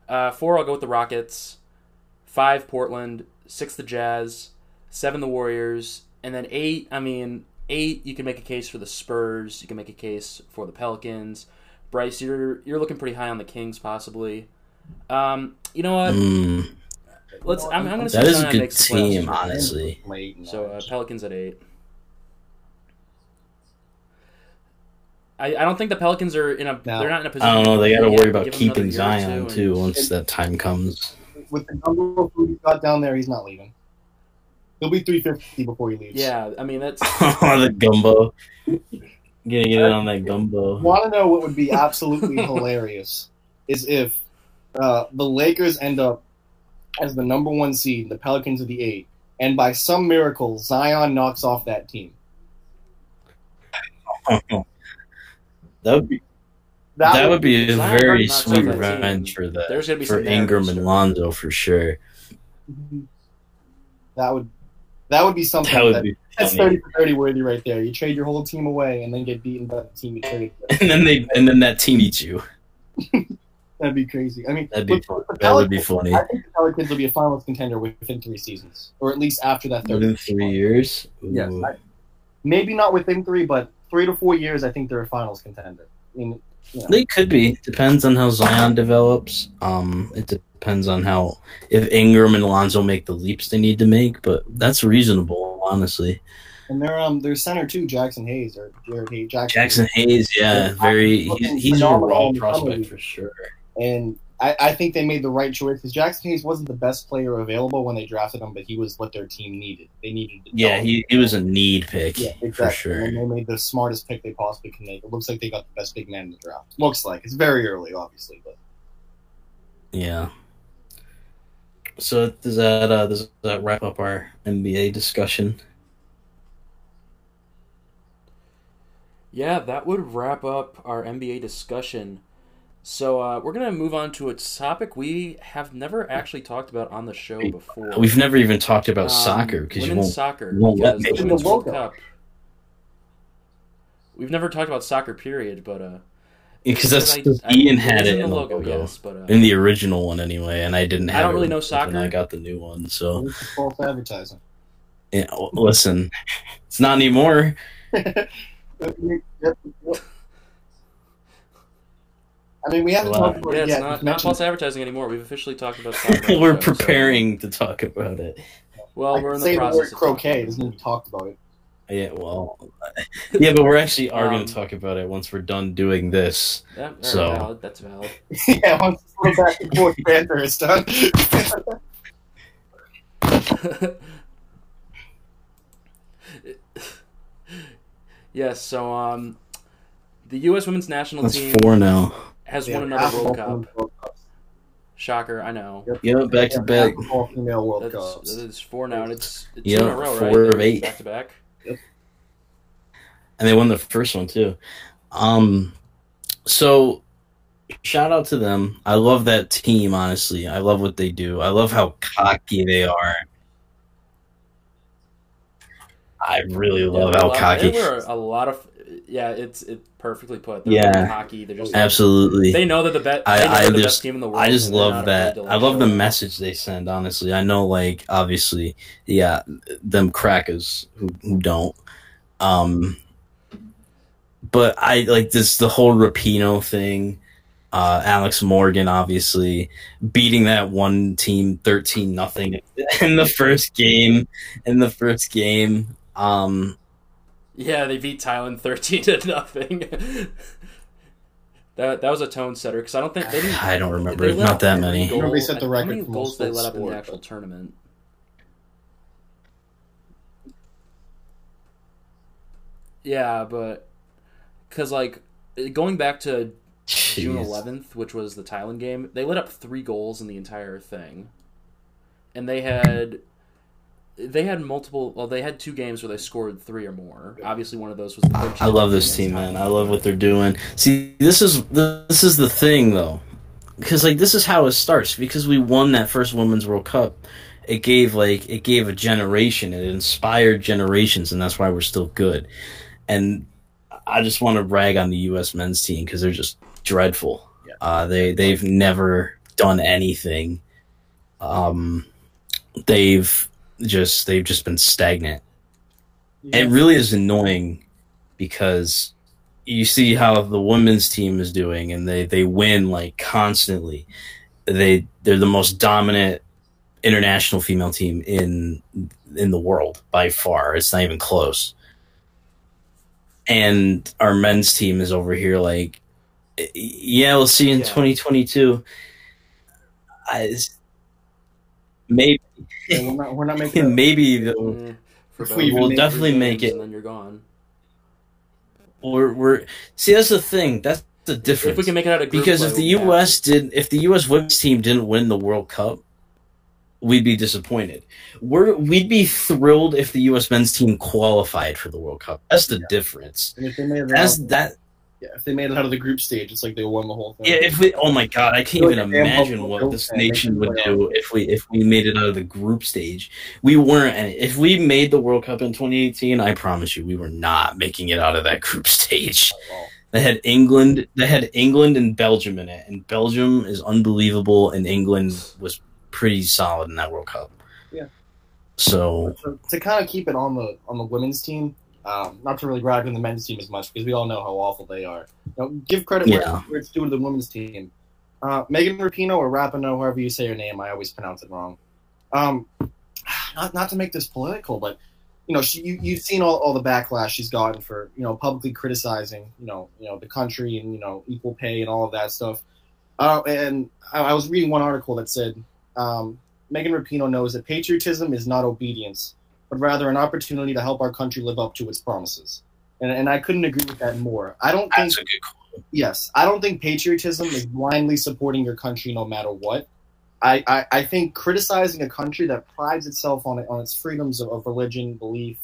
Uh four I'll go with the Rockets. Five Portland, six the Jazz, seven the Warriors, and then eight, I mean, eight you can make a case for the Spurs, you can make a case for the Pelicans. Bryce, you're you're looking pretty high on the Kings possibly. Um, you know what? Mm, Let's. I'm, I'm going to say that is a good makes the playoffs team, honestly. So uh, Pelicans at eight. I, I don't think the Pelicans are in a. No. They're not in a position. I don't know. They got to worry about keeping another year or Zion two too and- once that time comes. with the number of food he's got down there, he's not leaving. He'll be 350 before he leaves. Yeah, I mean that's. the gumbo. Gonna get it on that gumbo. Want to know what would be absolutely hilarious is if uh, the Lakers end up as the number one seed, the Pelicans are the eight, and by some miracle Zion knocks off that team. that would be That, that, would be a Zion very sweet revenge for that. There's gonna be for some Ingram and Lonzo for sure. Mm-hmm. that would That would be something. That would that- be that's thirty for thirty worthy right there. You trade your whole team away and then get beaten by the team you traded. with. And then they and then that team eats you. That'd be crazy. I mean, That'd be fun. with That would be funny. I think the Pelicans will be a finals contender within three seasons, or at least after that third. Within three years. Yes, I, maybe not within three, but three to four years, I think they're a finals contender. I mean, you know, They could be. Depends on how Zion develops. Um, it depends on how if Ingram and Alonzo make the leaps they need to make, but that's reasonable, honestly. and their um their center too, Jaxson Hayes or Jared Hayes. Jackson, Jaxson Hayes, yeah, very. He's, he's a raw in the summer prospect for sure. And I, I think they made the right choice because Jaxson Hayes wasn't the best player available when they drafted him, but he was what their team needed. They needed. to Yeah, he, he was a need pick Yeah, exactly. for sure. And they made the smartest pick they possibly can make. It looks like they got the best big man in the draft. Looks like it's very early, obviously, but Yeah. So does that uh, does that wrap up our NBA discussion? Yeah, that would wrap up our NBA discussion. So uh, we're gonna move on to a topic we have never actually talked about on the show before. We've never even talked about Um, soccer because you women's won't. soccer you won't let me. the Women's the World logo. Cup. We've never talked about soccer, period. But uh, Because that's I- because I- Ian it had it in in the the logo, logo, yes. But uh, in the original one anyway, and I didn't I don't it really know when soccer. I got the new one, so false advertising. yeah, well, listen, it's not anymore. I mean, we haven't Wow. talked about yeah, it it's yet. not, We've not false advertising anymore. We've officially talked about soccer. We're the show, so- preparing to talk about it. well, I we're can in say the the process. word of croquet. talking It doesn't even talk about it. Yeah, well, yeah, but we're actually are Um, going to talk about it once we're done doing this. Yeah, So- valid. That's valid. yeah, once this little back and forth banter is done. yes. So, um, the U.S. Women's National That's Team four now. Has Yeah, won another World Cup. World Cups. Shocker, I know. Yeah, back to back. half of all female World That's, Cups. that is four now, and it's, it's Yeah, two in a row, four right? of eight. back to back. and they won the first one too. Um, so shout out to them. I love that team. Honestly, I love what they do. I love how cocky they are. I really love there how a lot- cocky. There were a lot of, yeah, it's it's perfectly put. They're Yeah. cocky. They're just Absolutely. They know that the bet. I- I the just- best team in the world. I just love that. I love the message they send. Honestly, I know, like obviously, yeah, them crackers who, who don't. Um, but I like this the whole Rapinoe thing. Uh, Alex Morgan obviously beating that one team thirteen nothing in the first game. In the first game, um, Yeah, they beat Thailand thirteen to nothing. that that was a tone setter because I don't think they didn't. I don't remember. they Not that many. goals- Remember they set the how record many for goals most they goals let up in the actual but- tournament. Yeah, but because like going back to June 11th, which was the Thailand game, they let up three goals in the entire thing, and they had they had multiple. Well, they had two games where they scored three or more. Obviously, one of those was the. I love this team, man. I love what they're doing. See, this is this is the thing, though, because like this is how it starts. Because we won that first Women's World Cup, it gave like it gave a generation. It inspired generations, and that's why we're still good. And I just want to rag on the U.S. men's team because they're just dreadful. Yeah. Uh, they they've never done anything. Um, they've just they've just been stagnant. It really is annoying because you see how the women's team is doing and they, they win like constantly. They they're the most dominant international female team in in the world by far. It's not even close. And our men's team is over here like yeah, we'll see in Yeah. 2022. I, maybe Yeah, we're not, we're not making. a- maybe the, for If we will definitely make it. and then you're gone. we're we're see that's the thing. That's the difference. If we can make it out of group because play, if the we'll U.S. did, if the U.S. women's team didn't win the World Cup, we'd be disappointed. We're we'd be thrilled if the U.S. men's team qualified for the World Cup. That's the difference. and if they made it That's that. Yeah, if they made it out of the group stage, it's like they won the whole thing. Yeah, if we oh my god, I can't even like a damn imagine what this nation would do if we if we made it out of the group stage. We weren't if we made the World Cup in 2018, I promise you we were not making it out of that group stage. Oh, they had England, they had England and Belgium in it, and Belgium is unbelievable and England was pretty solid in that World Cup. Yeah. So, to, to kind of keep it on the on the women's team, um, not to really rag on the men's team as much because we all know how awful they are. You know, give credit where, Yeah. where it's due to the women's team. Uh, Megan Rapino or Rapino, however you say her name, I always pronounce it wrong. Um, not not to make this political, but you know, she, you you've seen all, all the backlash she's gotten for you know publicly criticizing you know you know the country and you know equal pay and all of that stuff. Uh, and I, I was reading one article that said um, Megan Rapinoe knows that patriotism is not obedience, but rather an opportunity to help our country live up to its promises. And, and I couldn't agree with that more. I don't think a good yes, I don't think patriotism is blindly supporting your country no matter what. I, I, I think criticizing a country that prides itself on it, on its freedoms of, of religion, belief,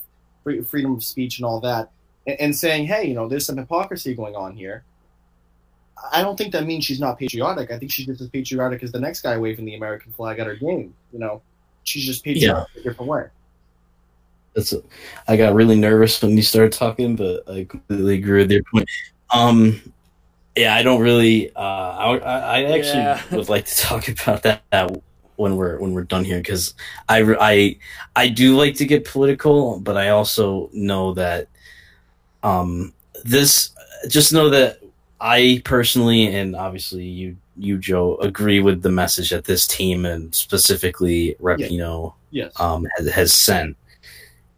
free, freedom of speech, and all that, and, and saying, hey, you know, there's some hypocrisy going on here. I don't think that means she's not patriotic. I think she's just as patriotic as the next guy waving the American flag at her game. You know, she's just patriotic in a different way. That's a, I got really nervous when you started talking, but I completely agree with your point. Um, yeah, I don't really. Uh, I, I actually Yeah. would like to talk about that, that when we're when we're done here because I, I I do like to get political, but I also know that um this just know that I personally and obviously you you Joe agree with the message that this team and specifically Rapinoe Yes. um, has, has sent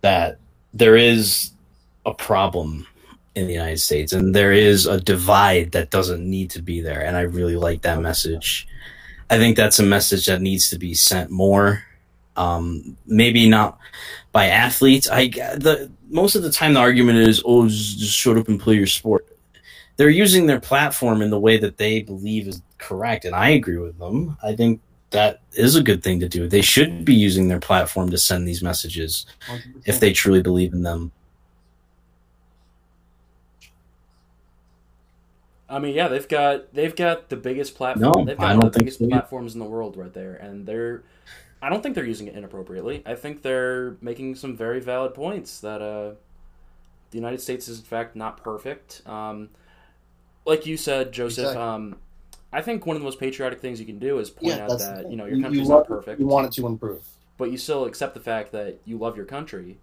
that there is a problem in the United States and there is a divide that doesn't need to be there. And I really like that message. I think that's a message that needs to be sent more. Um, maybe not by athletes. I the most of the time the argument is, oh, just shut up and play your sport. They're using their platform in the way that they believe is correct, and I agree with them. I think that is a good thing to do. They should be using their platform to send these messages if they truly believe in them. I mean, yeah, they've got they've got the biggest platform. No, they've I don't the think biggest so. platforms in the world right there, and they're. I don't think they're using it inappropriately. I think they're making some very valid points that uh, the United States is in fact not perfect. Um, like you said, Joseph. Exactly. Um, I think one of the most patriotic things you can do is point Yeah, out that you know your country's you not perfect, You want it to improve. but you still accept the fact that you love your country.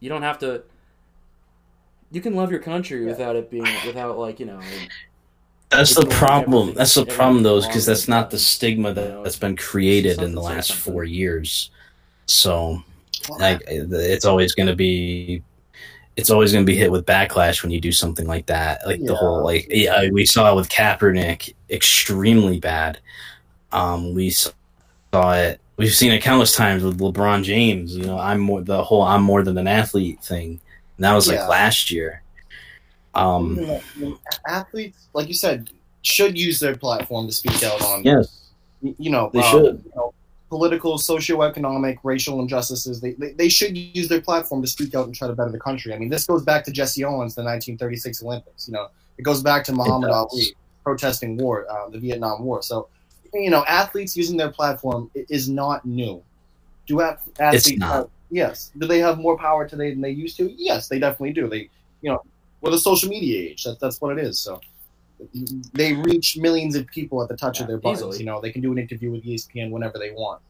You don't have to. You can love your country Yeah. without it being without like you know That's the problem. That's the problem, though, because that's not the stigma You that, know, that's been created in the last something. four years. So, like, it's always going to be, it's always going to be hit with backlash when you do something like that. Like the whole, like, yeah, we saw it with Kaepernick, extremely bad. Um, we saw it. We've seen it countless times with LeBron James. You know, I'm more the whole "I'm more than an athlete" thing. And that was like last year. Um, athletes, like you said, should use their platform to speak out on yes, you know, They um, should. you know, political, socioeconomic, racial injustices. They, they they should use their platform to speak out and try to better the country. I mean, this goes back to Jesse Owens, the 1936 Olympics. You know, it goes back to Muhammad. Ali protesting war, uh, the Vietnam War. So, you know, athletes using their platform is not new. Do ath- athletes? not. Have, yes. Do they have more power today than they used to? Yes, they definitely do. They, you know, we're the social media age. That, that's what it is. So they reach millions of people at the touch of their buttons. easily. You know, they can do an interview with ESPN whenever they want.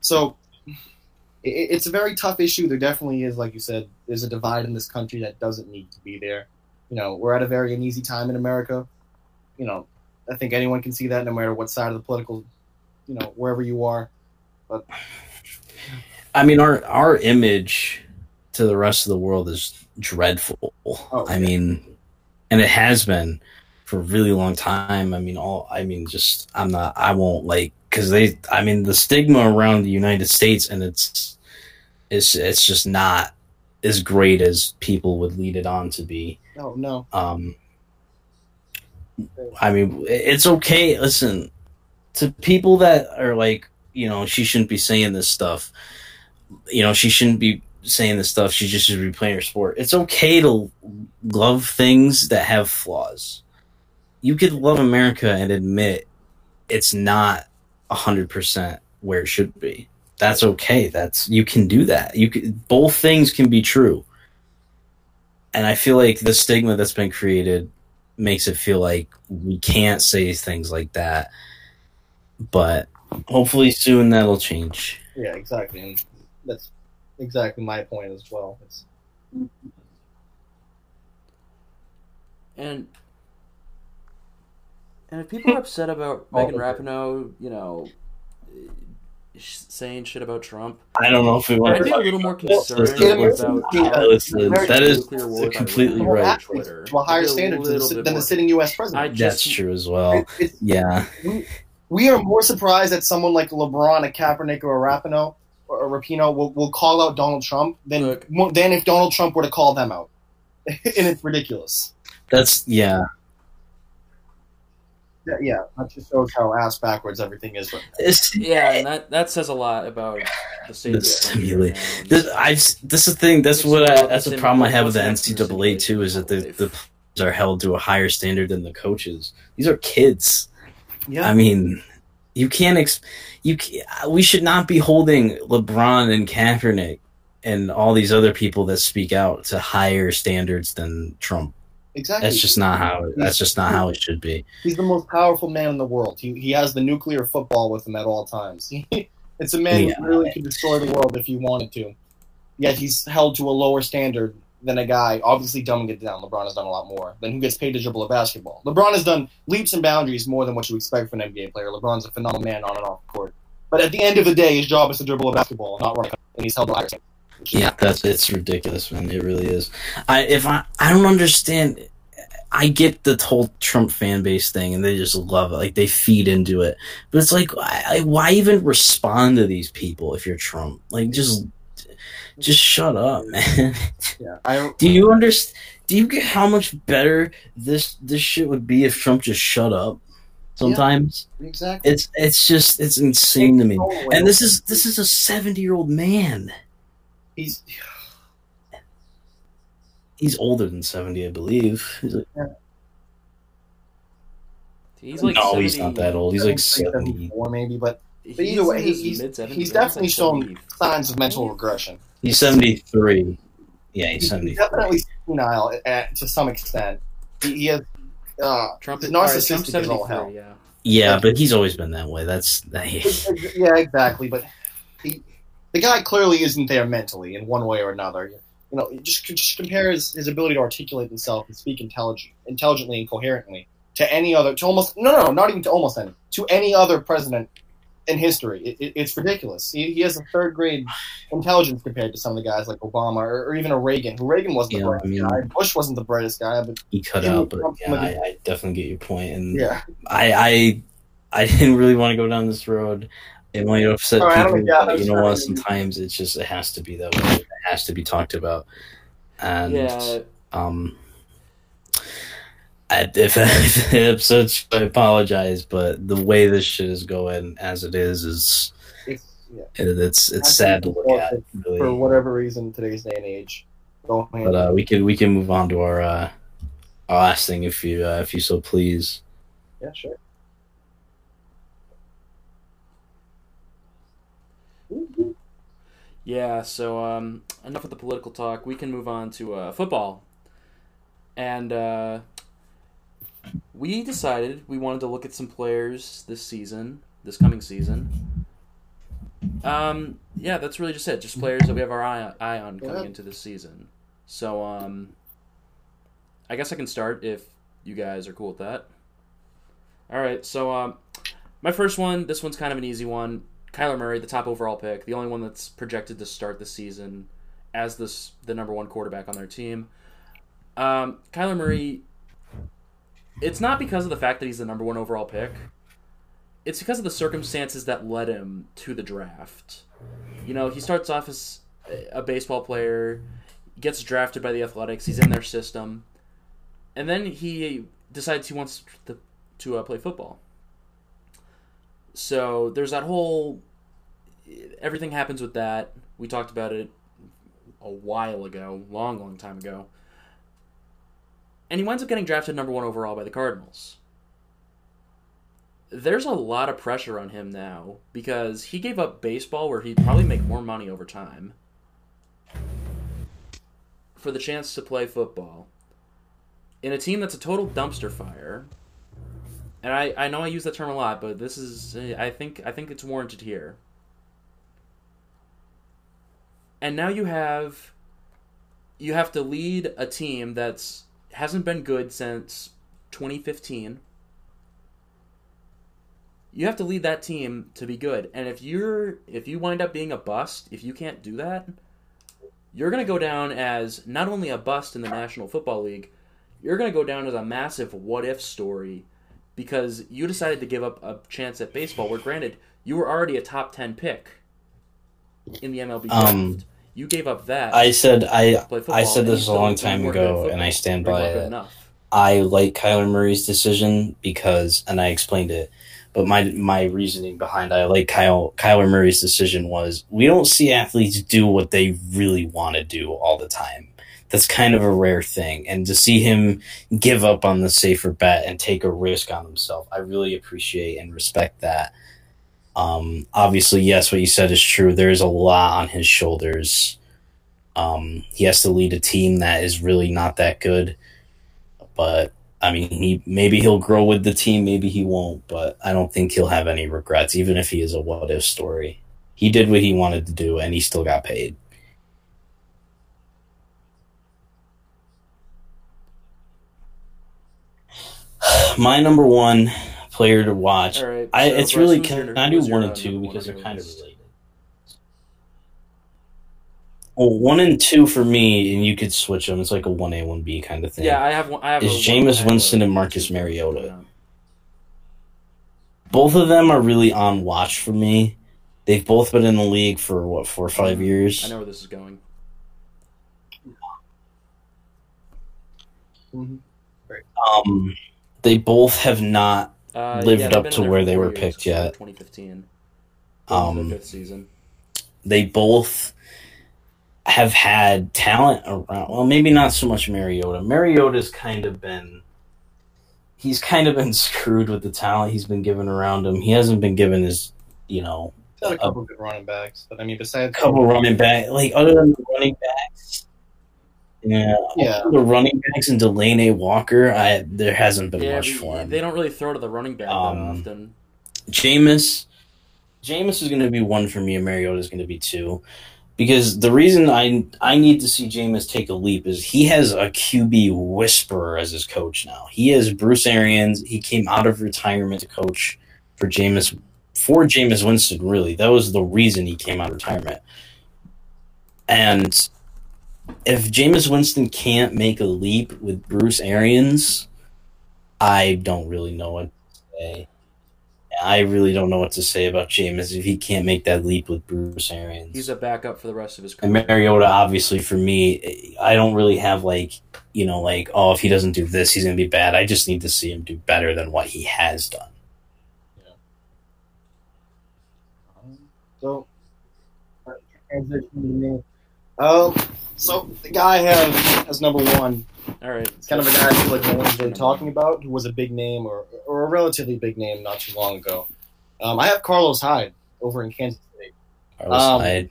So it, it's a very tough issue. There definitely is, like you said, there's a divide in this country that doesn't need to be there. You know, we're at a very uneasy time in America. You know, I think anyone can see that no matter what side of the political, you know, wherever you are. But I mean, our our image to the rest of the world is dreadful. Oh, I yeah. mean, and it has been for a really long time. I mean, all I mean, just I'm not. I won't like because they. I mean, the stigma around the United States and it's it's it's just not as great as people would lead it on to be. No, no. Um, I mean, it's okay. Listen, to people that are like, you know, she shouldn't be saying this stuff. You know, she shouldn't be saying this stuff. She just should be playing her sport. It's okay to love things that have flaws. You could love America and admit it's not hundred percent where it should be. That's okay. That's you can do that. You can both things can be true. And I feel like the stigma that's been created makes it feel like we can't say things like that. But hopefully soon that'll change. Yeah, exactly. And that's exactly my point as well. It's, And and if people are upset about Megan. Rapinoe, you know, saying shit about Trump, I don't know if we want I'd be a little more concerned Listen, about. yeah, listen, that is war completely by right. actually, to a higher I'd standard than, little the- than the sitting U.S. I president. just That's true as well. It- Yeah. we, we are more surprised that someone like LeBron, a Kaepernick, or a Rapino or Rapino will, will call out Donald Trump than Look. than if Donald Trump were to call them out. and it's ridiculous. That's yeah. Yeah, yeah, that just shows how ass backwards everything is. Right now. Yeah, and that that says a lot about the state The of the country stimuli- right now. This, I, this is the thing. That's what I, that's the the problem I have with the what's next in the NCAA too. Is that the the players are held to a higher standard than the coaches. These are kids. Yeah, I mean, you can't. Ex- you ca we should not be holding LeBron and Kaepernick and all these other people that speak out to higher standards than Trump. Exactly. That's just not how. That's just not how it should be. He's the most powerful man in the world. He, he has the nuclear football with him at all times. it's a man Yeah. who really could destroy the world if he wanted to. Yet he's held to a lower standard than a guy, obviously dumbing it down. LeBron has done a lot more than who gets paid to dribble a basketball. LeBron has done leaps and boundaries more than what you expect from an NBA player. LeBron's a phenomenal man on and off the court. But at the end of the day, his job is to dribble a basketball, not run and he's held to a higher standard. Yeah, that's it's ridiculous, man. It really is. I if I I don't understand. I get the whole Trump fan base thing, and they just love it. Like they feed into it. But it's like, I, why even respond to these people if you're Trump? Like, just just shut up, man. Yeah, I. Do you understand? Do you get how much better this this shit would be if Trump just shut up? Sometimes exactly. it's it's just it's insane to me. And this is this is a seventy year old man. He's He's older than seventy, I believe. He's like, He's like no, he's not that old. He's like seventy. 74 maybe, but He's either way, in he- his he's- mid-70s, he's definitely like shown 70. signs of mental regression. He's seventy three. Yeah, he's He's seventy. definitely senile at, to some extent. He, he has uh, Trump is narcissistic Trump's as all hell. Yeah. Yeah, but he's always been that way. That's yeah, exactly. But he, the guy clearly isn't there mentally in one way or another. You know, just just compare his, his ability to articulate himself and speak intelligent, intelligently and coherently to any other, to almost no, no, not even to almost any, to any other president in history. It, it, it's ridiculous. He, he has a third grade intelligence compared to some of the guys like Obama or, or even a Reagan. Who Reagan wasn't the Yeah, I brightest mean- guy. Bush wasn't the brightest guy, but he cut out. But yeah, I, I definitely get your point, and yeah. I I I didn't really want to go down this road. It might upset people. but you know what? Sometimes it's just it has to be that way. It has to be talked about. And Yeah. um, I, if, if it upsets I apologize. But the way this shit is going, as it is, is It's, yeah. it, it's it's sad to look at. for whatever reason, today's day and age. But uh, we can we can move on to our uh, our last thing if you uh, if you so please. yeah, sure. Yeah, so um, enough of the political talk. We can move on to uh, football. And uh, we decided we wanted to look at some players this season, this coming season. Um, yeah, that's really just it. Just players that we have our eye, eye on coming into this season. So um, I guess I can start if you guys are cool with that. All right, so um, my first one, this one's kind of an easy one. Kyler Murray, the top overall pick, the only one that's projected to start the season as this the number one quarterback on their team. Um, Kyler Murray, it's not because of the fact that he's the number one overall pick. It's because of the circumstances that led him to the draft. You know, he starts off as a baseball player, gets drafted by the Athletics, he's in their system, and then he decides he wants to, to uh, play football. So there's that whole everything happens with that. We talked about it a while ago, long, long time ago. And he winds up getting drafted number one overall by the Cardinals. There's a lot of pressure on him now because he gave up baseball where he'd probably make more money over time for the chance to play football in a team that's a total dumpster fire. And I, I know I use that term a lot, but this is I think I think it's warranted here. And now you have you have to lead a team that's hasn't been good since 2015. You have to lead that team to be good. And if you're if you wind up being a bust, if you can't do that, you're going to go down as not only a bust in the National Football League, you're going to go down as a massive what if story because you decided to give up a chance at baseball where granted you were already a top 10 pick in the MLB draft. Um, you gave up that. I said I football, I said this a long time work good at ago, and. I stand by it. enough. I like Kyler Murray's decision because, and I explained it, but my my reasoning behind I like Kyle Kyler Murray's decision was we don't see athletes do what they really want to do all the time. That's kind of a rare thing, and to see him give up on the safer bet and take a risk on himself, I really appreciate and respect that. Um, obviously, yes, what you said is true. There is a lot on his shoulders. Um, he has to lead a team that is really not that good but I mean, he maybe he'll grow with the team, maybe he won't. But I don't think he'll have any regrets, even if he is a what if story. He did what he wanted to do, and he still got paid. My number one player to watch. All right. I, so it's really who's can your- I do one and two because they're kind of related. Well, one and two for me, and you could switch them. It's like a one A, one B kind of thing. Yeah, I have one. I have Is Jameis I have a Winston and Marcus Mariota. yeah. both of them are really on watch for me. They've both been in the league for what four or five years. I know where this is going. Um, they both have not. Uh, Lived yeah, up to where they were picked yet. 2015. Um, fifth season. They both have had talent around. Well, maybe not so much Mariota. Mariota's kind of been. He's kind of been screwed with the talent he's been given around him. He hasn't been given his, you know, Got a couple good running backs, but I mean, besides a couple running back like other than the running backs. Yeah, Yeah. the running backs and Delanie Walker, I there hasn't been Yeah, much for him. they don't really throw to the running back Um, that often. Jameis, Jameis is going to be one for me, and Mariota is going to be two. Because the reason I I need to see Jameis take a leap is he has a QB whisperer as his coach now. He has Bruce Arians. He came out of retirement to coach for Jameis for Jameis Winston. Really, that was the reason he came out of retirement. And if Jameis Winston can't make a leap with Bruce Arians, I don't really know what to say. I really don't know what to say about Jameis if he can't make that leap with Bruce Arians. He's a backup for the rest of his and career. Mariota, obviously, for me, I don't really have like you know, like oh, if he doesn't do this, he's going to be bad. I just need to see him do better than what he has done. So, transition to me. Um, so the guy I have as number one, All right. it's kind of a guy I feel like no one's really talking about, who was a big name or or a relatively big name not too long ago. Um, I have Carlos Hyde over in Kansas City. Carlos Um, Hyde.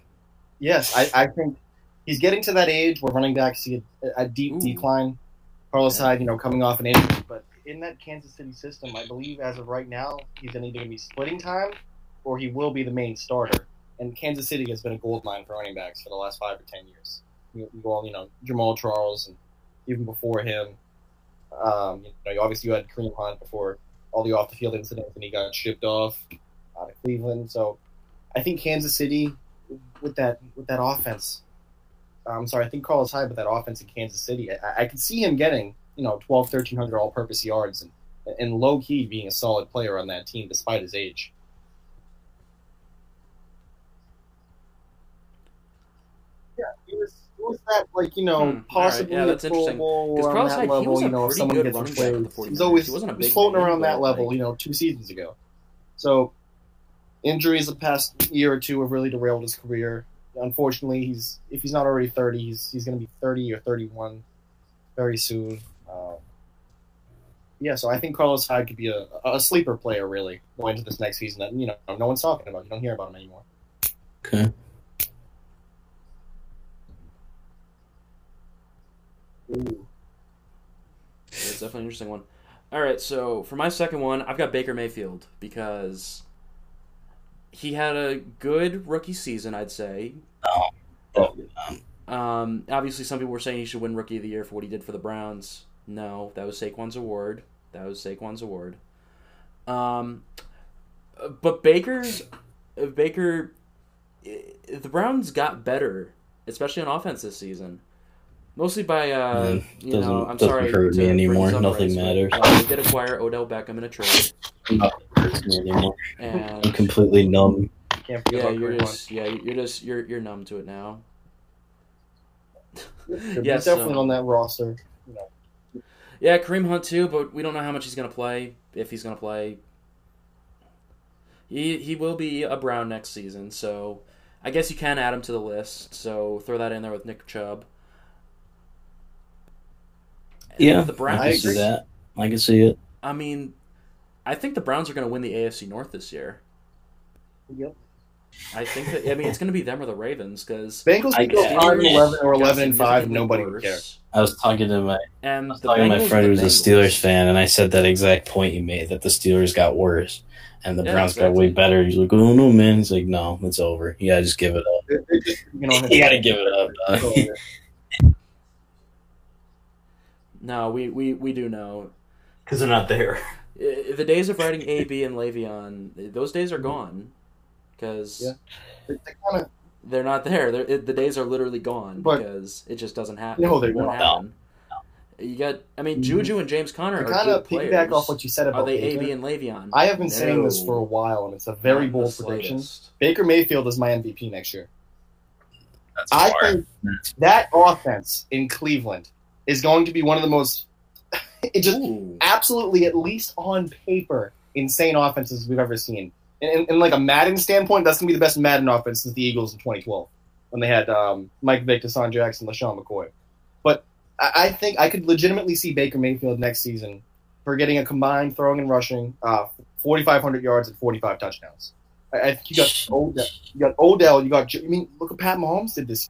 Yes, I, I think he's getting to that age where running backs see a, a deep Ooh. decline. Carlos Yeah. Hyde, you know, coming off an injury, but in that Kansas City system, I believe as of right now, he's either going to be splitting time or he will be the main starter. And Kansas City has been a gold mine for running backs for the last five or ten years. You, all, you know, Jamaal Charles, and even before him, um, you know, obviously you had Kareem Hunt before all the off the field incidents, and he got shipped off out of Cleveland. So, I think Kansas City with that with that offense. I'm sorry, I think Carlos Hyde with that offense in Kansas City. I, I could see him getting you know 12, 1300 all-purpose yards and and low key being a solid player on that team despite his age. Yeah, he was, that like you know Hmm, all right. possibly Yeah, a that's interesting. Bowl 'Cause around Carlos that level. was You know, if someone gets him running back with the played, he's always He wasn't a big floating around that level. like- You know, two seasons ago. So injuries the past year or two have really derailed his career. unfortunately, he's if he's not already thirty, he's he's going to be thirty or thirty-one very soon. Um, yeah, so I think Carlos Hyde could be a, a sleeper player really going into this next season that you know no one's talking about. You don't hear about him anymore. Okay. Ooh. It's definitely an interesting one. All right, so for my second one, I've got Baker Mayfield because he had a good rookie season, I'd say. Oh, um, Um, obviously, some people were saying he should win Rookie of the Year for what he did for the Browns. No, that was Saquon's award. That was Saquon's award. Um, but Baker's Baker, the Browns got better, especially on offense this season. Mostly by, uh, you know, doesn't- I'm doesn't sorry hurt to me anymore. up, Nothing Bryce, matters. uh, they did acquire Odell Beckham in a trade, anymore. I'm completely numb. Can't yeah, you're Kareem just yeah, you're just you're you're numb to it now. yeah, He's definitely on that roster. You know, Yeah, Kareem Hunt too, but we don't know how much he's gonna play. If he's gonna play, he he will be a Brown next season, so I guess you can add him to the list. So throw that in there with Nick Chubb. And Yeah, the I Browns. can see that. I can see it. I mean, I think the Browns are gonna win the AFC North this year. yep. I think that I mean it's gonna be them or the Ravens because Bengals I go guess. eleven or eleven and five. Nobody would care. I was talking to my And I was the talking to my friend the who's a Steelers fan, and I said that exact point you made that the Steelers got worse and the Yeah, Browns got way better. He's like, "Oh no, man!" He's like, "No, it's over. You gotta just give it up. They're- they're just, you know, you gotta give it up." Dog." No, we, we, we do know Because they're not there. The days of writing A, B, and Le'Veon, those days are gone because Yeah. They kind of they're not there. They're, it, the days are literally gone But- because it just doesn't happen. No, they're won't not. happen. You got, I mean, Juju and James Conner to are kind good of piggyback off what you said about are they A, Baker. B, and Le'Veon? I have been saying this for a while, and it's a very Not bold prediction. slightest. Baker Mayfield is my MVP next year. That's I far. think that offense in Cleveland is going to be one of the most, it just Ooh. absolutely, at least on paper, insane offenses we've ever seen. In, in, in like a Madden standpoint, that's gonna be the best Madden offense since the Eagles in 2012 when they had um, Mike Vick, DeSean Jackson, LeSean McCoy. But I, I think I could legitimately see Baker Mayfield next season for getting a combined throwing and rushing, uh, 4,500 yards and 45 touchdowns. I, I think you got Odell, you got Odell, you got. I mean, look at Pat Mahomes did this.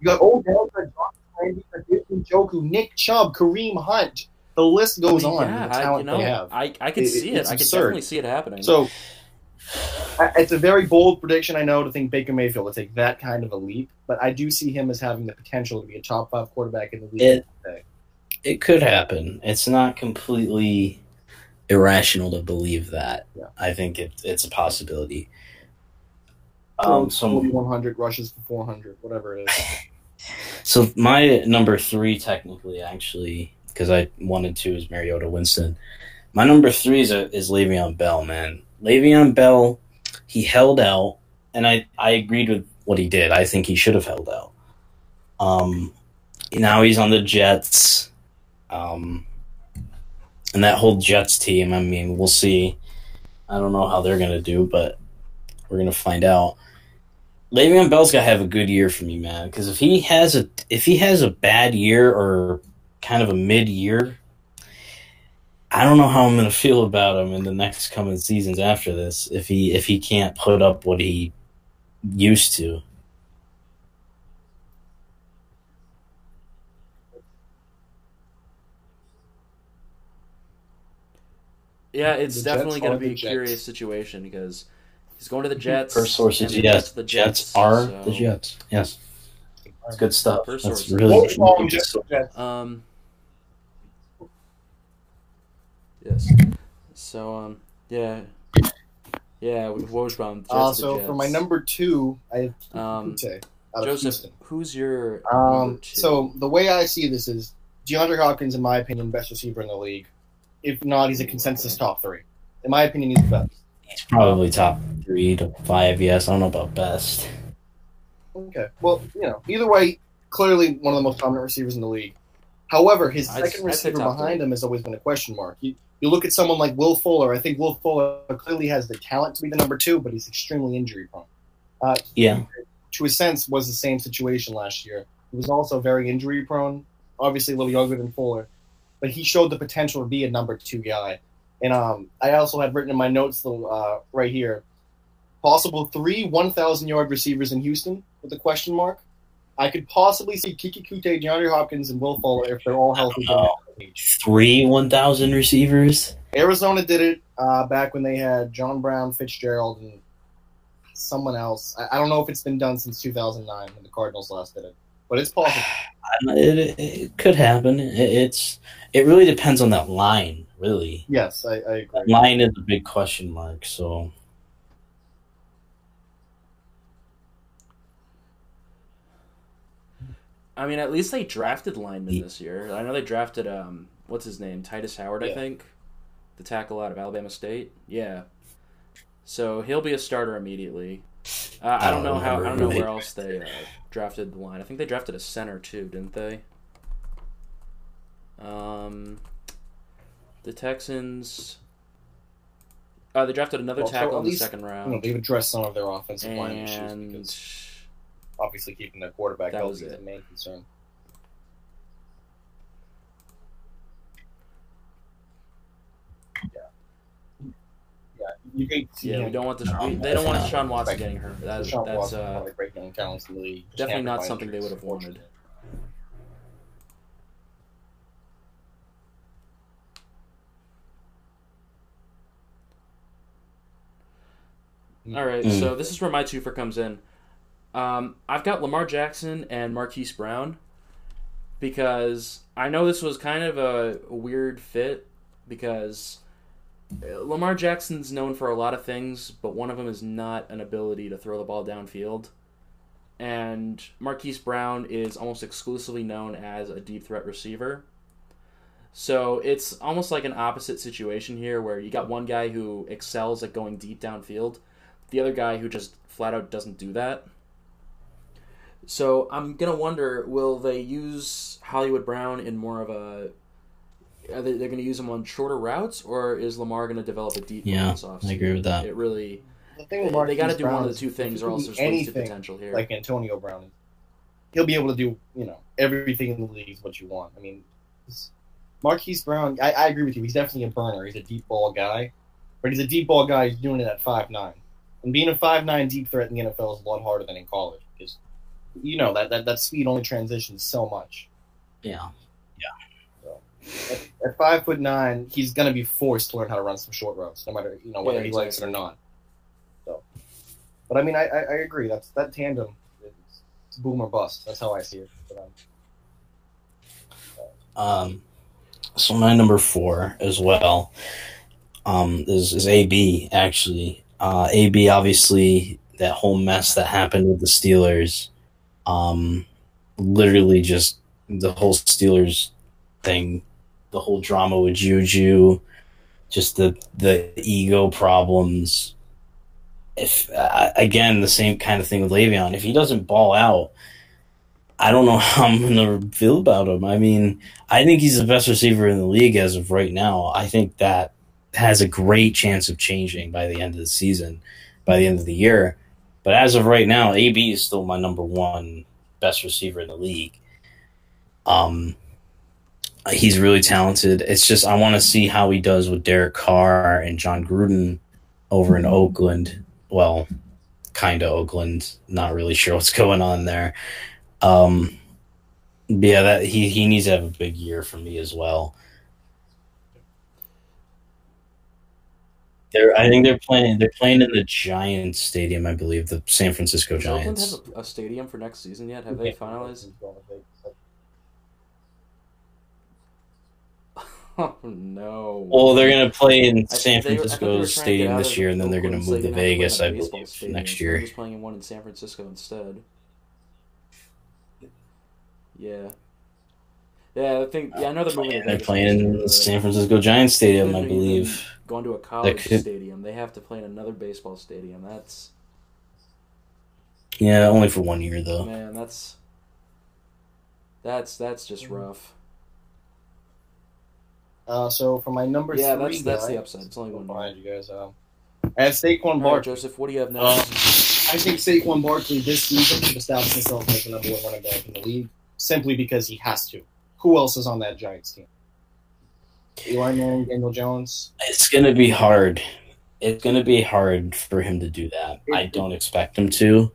You got Odell, you got Josh Brady, you got David Njoku, Nick Chubb, Kareem Hunt. The list goes I mean, on. yeah, with the I, you know, they have. I, I can It- see it. it's I can absurd. definitely see it happening. So it's a very bold prediction, I know, to think Baker Mayfield will take that kind of a leap, but I do see him as having the potential to be a top five quarterback in the league. It- It could happen. It's not completely irrational to believe that. Yeah. I think it, it's a possibility. Um, so 100 rushes for 400, whatever it is. So my number three, technically, actually, because I wanted to, is Mariota Winston. My number three is, a, is Le'Veon Bell, man. Le'Veon Bell, he held out, and I, I agreed with what he did. I think he should have held out. Um, now he's on the Jets, um, and that whole Jets team. I mean, we'll see. I don't know how they're gonna do, but we're gonna find out. Le'Veon Bell's got to have a good year for me, man. Because if he has a if he has a bad year or kind of a mid year, I don't know how I'm going to feel about him in the next coming seasons after this. If he if he can't put up what he used to, yeah, it's The definitely going to be a Jets. curious situation because he's going to the Jets. First sources, and the yes, Jets the Jets are so- the Jets. Yes, it's good stuff. Per That's sources. really, What's wrong, really good stuff. Um. Yes. So um yeah yeah Wojbom. Jets Uh, the so Jets. for my number two, I have um Coutee Joseph, Houston. who's your Um, number two? so the way I see this is DeAndre Hopkins, in my opinion, best receiver in the league. If not, he's a consensus top three. In my opinion, he's the best. He's probably top three to five. Yes, I don't know about best. Okay. Well, you know, either way, clearly one of the most dominant receivers in the league. However, his I'd- second I'd receiver behind three. him has always been a question mark. You, you look at someone like Will Fuller. I think Will Fuller clearly has the talent to be the number two, but he's extremely injury prone. Uh, yeah, to a sense, was the same situation last year. He was also very injury prone, obviously a little younger than Fuller, but he showed the potential to be a number two guy. And um, I also had written in my notes uh, right here possible three 1,000 yard receivers in Houston with a question mark. I could possibly see Keke Coutee, DeAndre Hopkins, and Will Fuller if they're all healthy. Three 1,000 receivers? Arizona did it uh, back when they had John Brown, Fitzgerald, and someone else. I, I, don't know if it's been done since 2009 when the Cardinals last did it, but it's possible. It, it could happen. It, it's it really depends on that line, really. Yes, I, I agree. That line is a big question mark. So. I mean, at least they drafted linemen this year. I know they drafted um, what's his name, Tytus Howard, yeah. I think, the tackle out of Alabama State. Yeah, so he'll be a starter immediately. Uh, I don't know how. I don't know where else they uh, drafted the line. I think they drafted a center too, didn't they? Um, the Texans. Uh, they drafted another well, tackle in the second round. You know, they've addressed some of their offensive and line issues because obviously keeping their quarterback healthy is the main concern. you hate yeah, we don't want the we, they don't want Deshaun Watson getting hurt. That, that's uh, breaking talents in the league. Definitely not something they would have wanted. All right, mm. so this is where my twofer comes in. Um, I've got Lamar Jackson and Marquise Brown because I know this was kind of a weird fit because Lamar Jackson's known for a lot of things, but one of them is not an ability to throw the ball downfield. And Marquise Brown is almost exclusively known as a deep threat receiver. So it's almost like an opposite situation here where you got one guy who excels at going deep downfield, the other guy who just flat out doesn't do that. So I'm going to wonder will they use Hollywood Brown in more of a are they, they're going to use him on shorter routes, or is Lamar going to develop a deep yeah, I agree with that. It really. The thing with Mark they got to do Brown one of the two things, or else there's anything potential here. Like Antonio Brown, he'll be able to do you know everything in the league is what you want. I mean, Marquise Brown, I, I, agree with you. He's definitely a burner. He's a deep ball guy, but he's a deep ball guy. He's doing it at five nine, and being a five nine deep threat in the NFL is a lot harder than in college because you know that that, that speed only transitions so much. Yeah. At, at, five foot nine, he's going to be forced to learn how to run some short routes, no matter you know whether yeah, he likes it or not. So, but I mean, I, I, I agree. That's that tandem. It's, it's boom or bust. That's how I see it. But, um, um, so my number four as well um, is, is AB actually. Uh, AB obviously that whole mess that happened with the Steelers, um, literally just the whole Steelers thing the whole drama with Juju, just the the ego problems. If uh, again the same kind of thing with Le'Veon, if he doesn't ball out, I don't know how I'm gonna feel about him. I mean, I think he's the best receiver in the league as of right now. I think that has a great chance of changing by the end of the season, by the end of the year. But as of right now, AB is still my number one best receiver in the league. Um, he's really talented. It's just I want to see how he does with Derek Carr and Jon Gruden over in Oakland. Well, kind of Oakland. Not really sure what's going on there. Um, yeah, that he he needs to have a big year for me as well. They're, I think they're playing. They're playing in the Giants Stadium, I believe, the San Francisco Giants. Does Oakland have a, a stadium for next season yet? Have they finalized? Oh no! Well, they're gonna play in San Francisco Stadium this year, and then they're gonna move to Vegas, I believe, next year. He's playing in one in San Francisco instead. Yeah. Yeah, I think. Yeah, I know they're moving. They're playing in the San Francisco Giants Stadium, I believe. Going to a college could... stadium, they have to play in another baseball stadium. That's. Yeah, only for one year though. Man, that's. That's that's just rough. Uh, so for my number yeah, three, that's that's the upside. It's only one behind you guys. Um, I have Saquon Barkley. Right, Joseph, what do you have next? Um, I think Saquon Barkley this season should establish himself as the number one running back in the league simply because he has to. Who else is on that Giants team? Eli Manning, Daniel Jones. It's gonna be hard. It's gonna be hard for him to do that. I don't expect him to.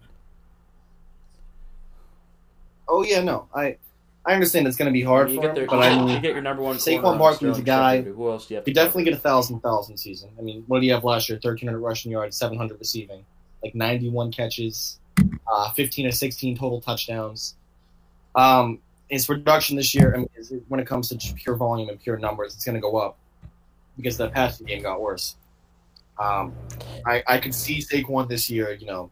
Oh yeah, no, I I understand it's going to be hard you for get, him, their, but I get- mean, you get your number one. Saquon on Barkley's a guy- Who else do you have? he to talk definitely get a thousand thousand season. I mean, what do you have last year? Thirteen hundred rushing yards, seven hundred receiving, like ninety one catches, uh, fifteen or sixteen total touchdowns. Um, his production this year, I mean, is, when it comes to pure volume and pure numbers, it's going to go up because the passing game got worse. Um, I, I could see Saquon this year, you know,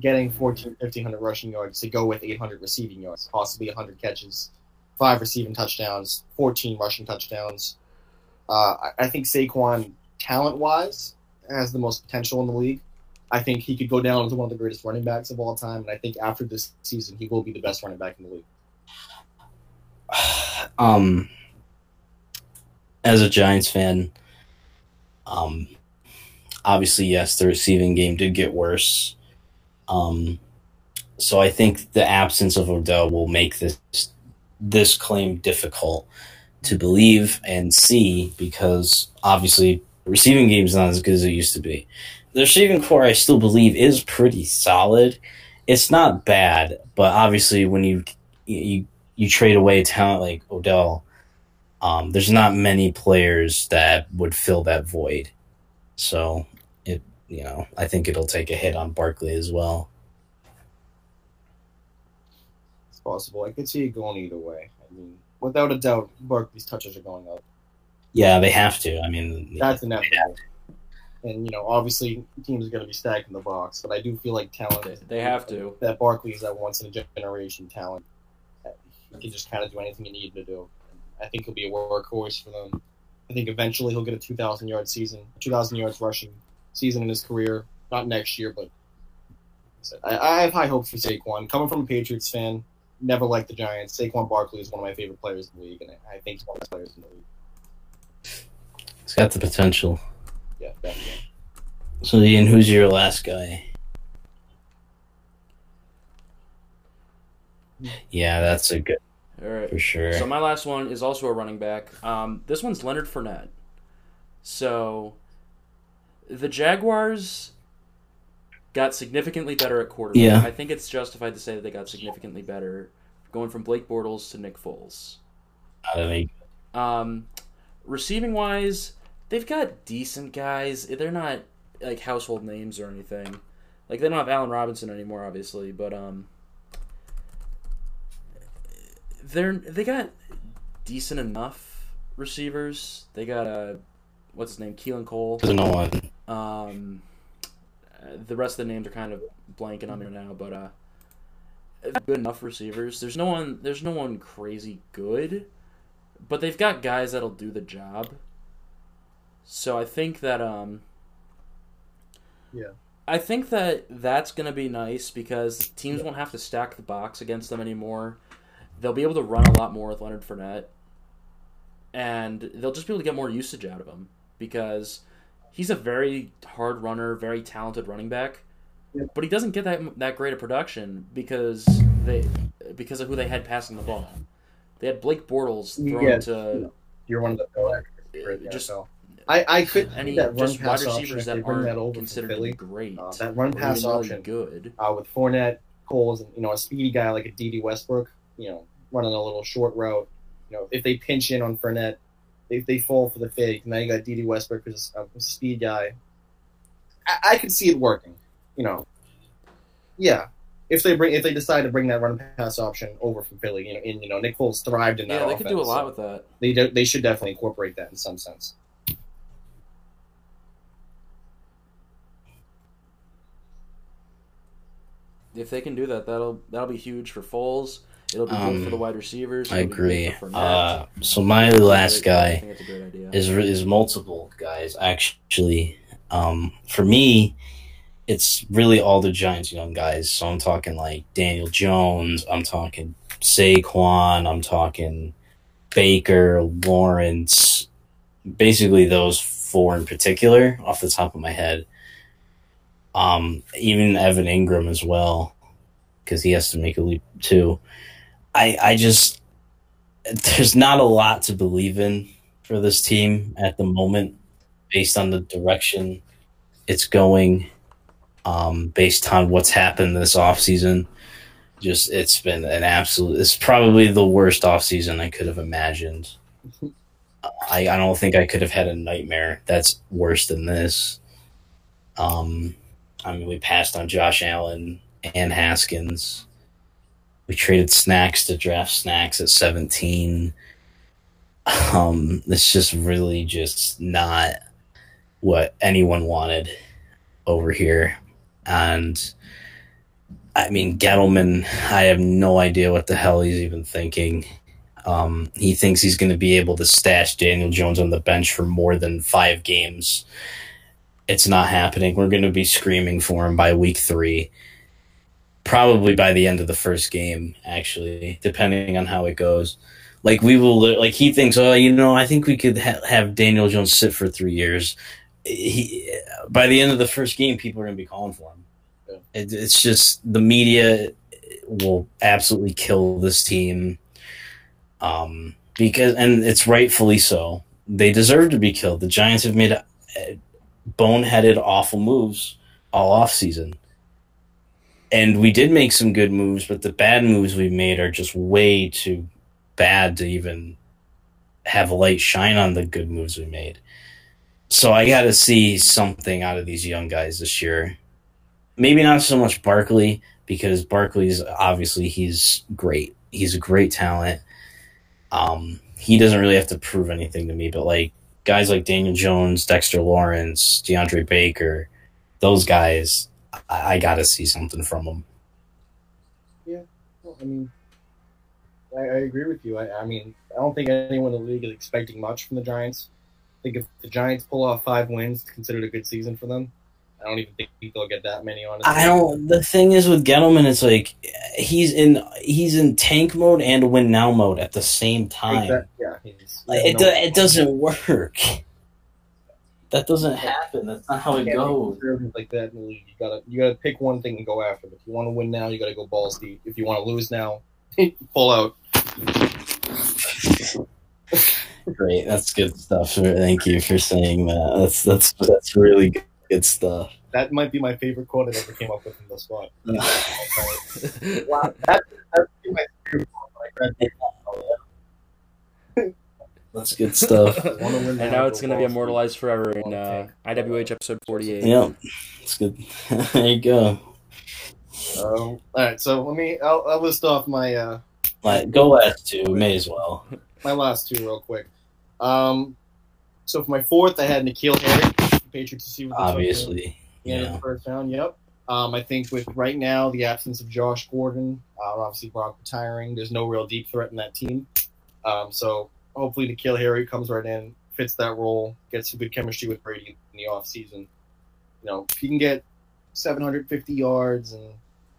getting 14, 1500 rushing yards to go with 800 receiving yards, possibly 100 catches, five receiving touchdowns, 14 rushing touchdowns. Uh, I, I think Saquon, talent wise, has the most potential in the league. I think he could go down as one of the greatest running backs of all time, and I think after this season, he will be the best running back in the league. um as a Giants fan, um obviously yes, the receiving game did get worse. Um so I think the absence of Odell will make this this claim difficult to believe and see because obviously receiving game is not as good as it used to be. The receiving corps I still believe is pretty solid. It's not bad, but obviously when you you you trade away talent like Odell, um, there's not many players that would fill that void. So it, you know, I think it'll take a hit on Barkley as well. It's possible. I could see it going either way. I mean, without a doubt, Barkley's touches are going up. Yeah, they have to. I mean, That's inevitable. And you know, obviously, teams are going to be stacking the box, but I do feel like talent. They, they have to. that Barkley is that once in a generation talent. That He can just kind of do anything you need him to do. I think he'll be a workhorse for them. I think eventually he'll get a 2,000 yard season, 2,000 yards rushing season in his career. Not next year, but I, I have high hopes for Saquon. Coming from a Patriots fan, never liked the Giants. Saquon Barkley is one of my favorite players in the league, and I, I think he's one of the best players in the league. it's got the potential. Yeah, definitely. So, Ian, who's your last guy? Hmm. Yeah, that's a good All right. for sure. So my last one is also a running back. Um, this one's Leonard Fournette. So the Jaguars got significantly better at quarterback. Yeah. I think it's justified to say that they got significantly better, going from Blake Bortles to Nick Foles. They- Um, receiving wise, they've got decent guys. They're not like household names or anything. Like they don't have Allen Robinson anymore, obviously, but um, they're they got decent enough receivers. They got uh, what's his name, Keelan Cole. there's no one. Um, the rest of the names are kind of blanking on me now, but uh, good enough receivers. There's no one. There's no one crazy good, but they've got guys that'll do the job. So I think that um. Yeah. I think that that's gonna be nice because teams won't have to stack the box against them anymore. They'll be able to run a lot more with Leonard Fournette, and they'll just be able to get more usage out of him because he's a very hard runner, very talented running back. But he doesn't get that that great of production because they because of who they had passing the ball. They had Blake Bortles thrown Yeah. to You're one of the Phil experts in the just NFL. I, I could any that run just wide pass option receivers if that aren't over from considered Philly. great. Uh, that run pass really option good. uh, with Fournette, Coles, and you know a speedy guy like a Dede Westbrook, you know, running a little short route. You know, if they pinch in on Fournette, if they fall for the fake, now you got Dede Westbrook who's a, speed guy. I, I could see it working. You know, yeah. If they bring, if they decide to bring that run pass option over from Philly, you know, and you know Nick Foles thrived in that. Yeah, they could do a lot so with that. They do, they should definitely incorporate that in some sense. If they can do that, that'll that'll be huge for Foles. It'll be Um, good for the wide receivers. I agree. Uh, so my last guy think it's a great idea. is is multiple guys actually. Um, for me, it's really all the Giants' young guys. So I'm talking like Daniel Jones. I'm talking Saquon. I'm talking Baker, Lawrence. Basically, those four in particular, off the top of my head. Um, even Evan Engram as well, because he has to make a leap too. I I just there's not a lot to believe in for this team at the moment, based on the direction it's going, um, based on what's happened this offseason. Just it's been an absolute. It's probably the worst offseason I could have imagined. I, I don't think I could have had a nightmare that's worse than this. Um, I mean, we passed on Josh Allen and Haskins. We traded snacks to draft snacks at 17. Um, it's just really just not what anyone wanted over here. And I mean, Gettleman, I have no idea what the hell he's even thinking. Um, he thinks he's going to be able to stash Daniel Jones on the bench for more than five games. It's not happening. We're going to be screaming for him by week three. Probably by the end of the first game, actually, depending on how it goes. Like we will, like he thinks, oh, you know, I think we could ha- have Daniel Jones sit for three years. He, by the end of the first game, people are going to be calling for him. Yeah. It, it's just the media will absolutely kill this team um, because and it's rightfully so. They deserve to be killed. The Giants have made uh, boneheaded, awful moves all off season, and we did make some good moves, but the bad moves we made are just way too bad to even have a light shine on the good moves we made. So I got to see something out of these young guys this year. Maybe not so much Barkley because Barkley's obviously he's great. He's a great talent um, he doesn't really have to prove anything to me, but like guys like Daniel Jones, Dexter Lawrence, DeAndre Baker, those guys, I, I got to see something from them. Yeah, well, I mean, I, I agree with you. I, I mean, I don't think anyone in the league is expecting much from the Giants. I think if the Giants pull off five wins, it's considered a good season for them. I don't even think they'll get that many. Honestly, I don't. The thing is with Gettleman, it's like he's in he's in tank mode and win now mode at the same time. Exact- yeah, he's, Like, it do, it doesn't work. That doesn't happen. That's not how it goes. Like that in the league. You gotta you gotta pick one thing and go after it. If you want to win now, you gotta go balls deep. If you want to lose now, pull out. Great, that's good stuff. Thank you for saying that. That's that's that's really good stuff. That might be my favorite quote I ever came up with in this spot. wow, that, that's my favorite quote. Like, that- That's good stuff. and now it's going to be immortalized forever in Long uh, IWH episide 48. yeah, it's good. there you go. Um, all right, so let me. I'll, I'll list off my uh, Like, go last two. May as well. my last two real quick. Um, so for my fourth, I had N'Keal Harry, Patriots receiver. that took Obviously, the yeah. the first round. Yep. Um, I think with right now the absence of Josh Gordon, uh, obviously Brock retiring, there's no real deep threat in that team. Um, so hopefully N'Keal Harry comes right in, fits that role, gets some good chemistry with Brady in the off season. You know, if he can get 750 yards and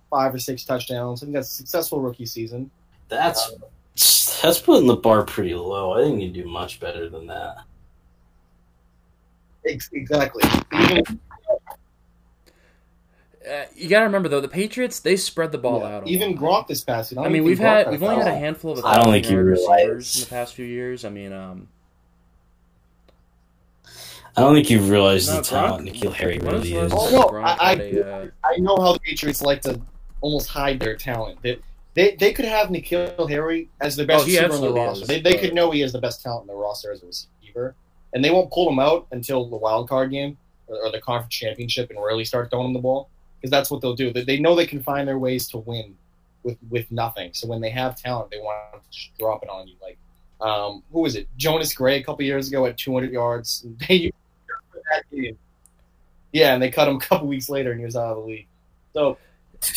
five or six touchdowns, I think that's a successful rookie season. That's uh, that's putting the bar pretty low. I think you do much better than that. Ex- Exactly. Even, Uh, you got to remember, though, the Patriots, they spread the ball yeah, out. a even lot. Gronk this past season. I mean, we've Gronk had we've only had a handful of I don't think you realize. receivers in the past few years. I mean, um, I don't think you've realized No, the talent N'Keal Harry really is. Oh, no, time Gronk I- had I- a, uh, I know how the Patriots like to almost hide their talent. They they, they could have N'Keal Harry as the best Oh, receiver on the roster. is, they, they but- could know he has the best talent in the roster as a receiver, and they won't pull him out until the wild card game or, or the conference championship and really start throwing him the ball because that's what they'll do. They, they know they can find their ways to win with with nothing. So when they have talent, they want to just drop it on you. Like um, who was it? Jonas Gray a couple years ago at 200 yards. They used him for that game. Yeah, and they cut him a couple weeks later, and he was out of the league. So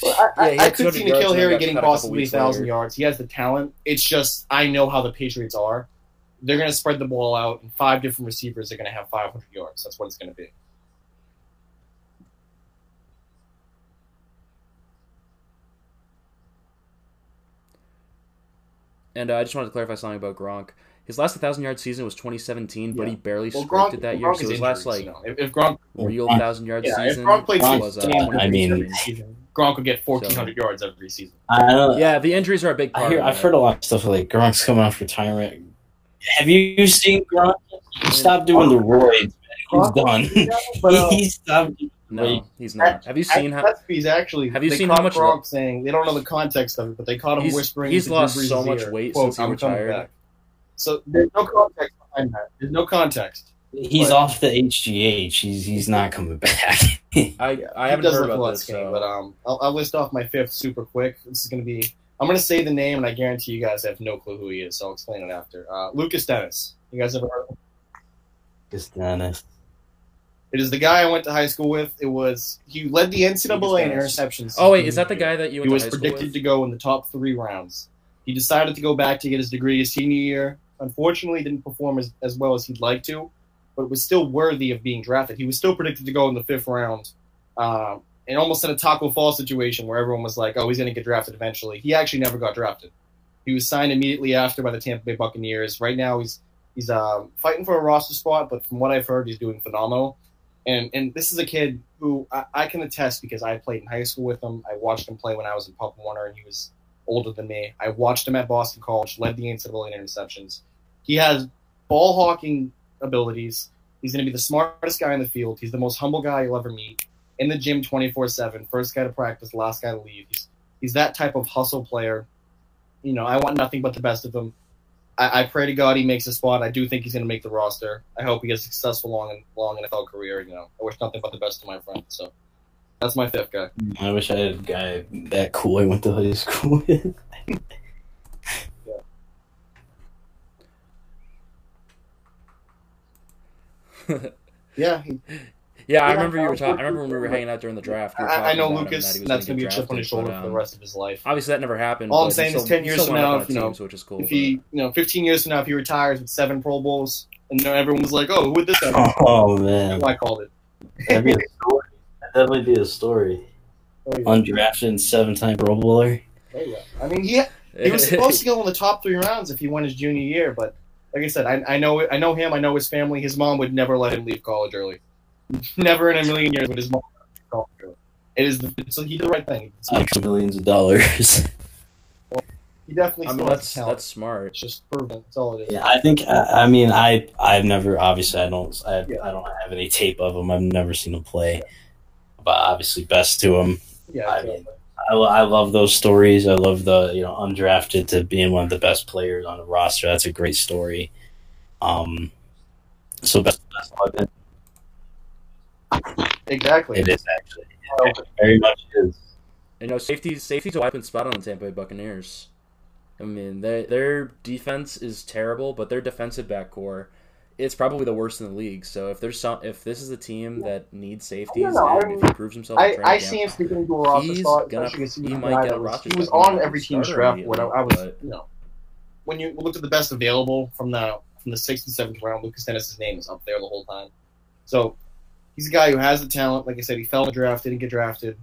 I, Yeah, I, I could 200 see N'Keal Harry getting possibly thousand yards. He has the talent. It's just I know how the Patriots are. They're going to spread the ball out, and five different receivers are going to have 500 yards. That's what it's going to be. And uh, I just wanted to clarify something about Gronk. his last 1,000 yard season was 2017, but Yeah. he barely Well, scripted Gronk, that year. Gronk So is his last injuries, like you know. if, if Gronk, real 1,000 yard yeah, if season Gronk played was uh, I mean- Gronk would get fourteen hundred yards every season. I don't, yeah, the injuries are a big I part. hear, of I've that. heard a lot of stuff like Gronk's coming off retirement. Have you seen Gronk? Stop doing the roids. He's done. But, uh, he stopped. No, he's not. Have you seen how? He's actually. Have you seen how much- Gronk saying they don't know the context of it, but they caught him He's- whispering. he's lost Drew so Brees' much ear, weight quote, since he "I'm retired." back." So there's no context behind that. There's no context. He's But- off the HGH. He's he's not coming back. I I haven't does heard about this. skinny, so- but um, I'll, I'll list off my fifth super quick. This is going to be. I'm going to say the name, and I guarantee you guys have no clue who he is. So I'll explain it after. Uh, Lukas Denis. You guys ever heard of him? Just Denis. It is the guy I went to high school with. It was he led the NCAA in Denis. interceptions. Oh wait, is that the guy that you He went was to high school predicted with? to go in the top three rounds. He decided to go back to get his degree his senior year. Unfortunately, didn't perform as, as well as he'd like to, but was still worthy of being drafted. He was still predicted to go in the fifth round, um, and almost in a Taco Fall situation where everyone was like, "Oh, he's going to get drafted eventually." He actually never got drafted. He was signed immediately after by the Tampa Bay Buccaneers. Right now, he's he's um, fighting for a roster spot, but from what I've heard, he's doing phenomenal. And and this is a kid who I, I can attest because I played in high school with him. I watched him play when I was in Pop Warner, and he was older than me. I watched him at Boston College, led the NCAA in interceptions. He has ball hawking abilities. He's going to be the smartest guy in the field. He's the most humble guy you'll ever meet. In the gym 24 7, first guy to practice, last guy to leave. He's, he's that type of hustle player. You know, I want nothing but the best of him. I, I pray to God he makes a spot. I do think he's going to make the roster. I hope he has a successful long long NFL career. You know, I wish nothing but the best to my friend. So that's my fifth guy. I wish I had a guy that cool I went to high school with. Yeah, he, yeah, I remember you were I talking. I remember when we were hanging out during the draft. you were I, I know Lukas. that that's gonna be a chip on his shoulder but, for the rest of his life. Obviously, that never happened. All I'm but he saying is 10 years from now, if, you know, team, so which is cool. If he, you know, 15 years from now, if he retires with seven Pro Bowls, and everyone was like, "Oh, who would this have?" Oh man, I called it. that'd be a story. That'd definitely be a story. Oh, yeah. Undrafted seven-time Pro Bowler. Oh, yeah. I mean, he he was supposed to go in the top three rounds if he won his junior year, but like I said, I, I know I know him. I know his family. His mom would never let him leave college early. Never in a million years would his mom let him leave college. It is the, so he did the right thing. Like millions of dollars. He definitely I mean, that's that's smart. It's just proven. That's all it is. Yeah, I think. I, I mean, I I've never obviously I don't I, Yeah. I don't have any tape of him. I've never seen him play, but obviously best to him. Yeah, I exactly. mean, I, I love those stories. I love the you know undrafted to being one of the best players on the roster. That's a great story. Um, so best, best luck. Exactly. It is actually it very much is. You know, safety safety's a weapon spot on the Tampa Bay Buccaneers. I mean, their their defense is terrible, but their defensive back corps it's probably the worst in the league. So if there's some, if this is a team that needs safeties, No, no, I and if he proves himself, I, I camp, see him sneaking into a roster he's spot. gonna- especially 'cause he might get a roster He was spot. On every team's draft board. I, I was, immediately, you know, when you looked at the best available from the from the sixth and seventh round, Lukas Denis's name is up there the whole time. So he's a guy who has the talent. Like I said, he fell the draft, didn't get drafted,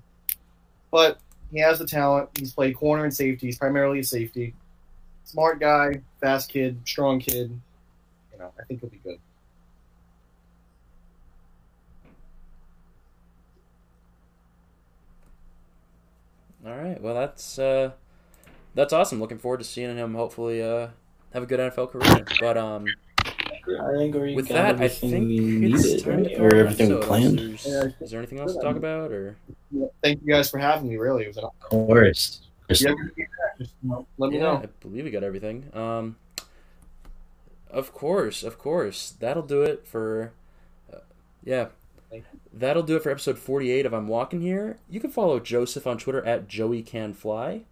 but he has the talent. He's played corner and safety. He's primarily a safety. Smart guy, fast kid, strong kid. You know, I think he'll be good. All right. Well, that's uh, that's awesome. Looking forward to seeing him. Hopefully, uh, have a good NFL career. But um, I think we with that, I think we it's needed, time to or everything we planned. Is, Yeah, there- is there anything else to talk about, or Thank you guys for having me. Really, it was an Of course. If you ever get just, you know, let me yeah, know. I believe we got everything. Um, of course, of course. That'll do it for. Uh, yeah. That'll do it for episode 48 of I'm Walking Here. You can follow Joseph on Twitter at Joey Can Fly.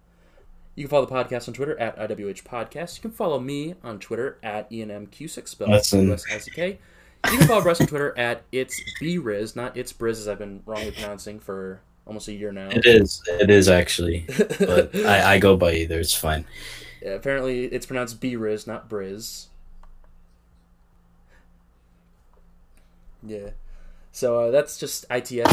You can follow the podcast on Twitter at IWH Podcast. You can follow me on Twitter at ENMQ6 spelled. U-S-I-C-K. You can follow Bryce on Twitter at It's BRiz, not It's Briz as I've been wrongly pronouncing for almost a year now. It is. It is actually. But I, I go by either. It's fine. Yeah, apparently it's pronounced B-Riz, not Briz. Yeah. So uh, that's just ITS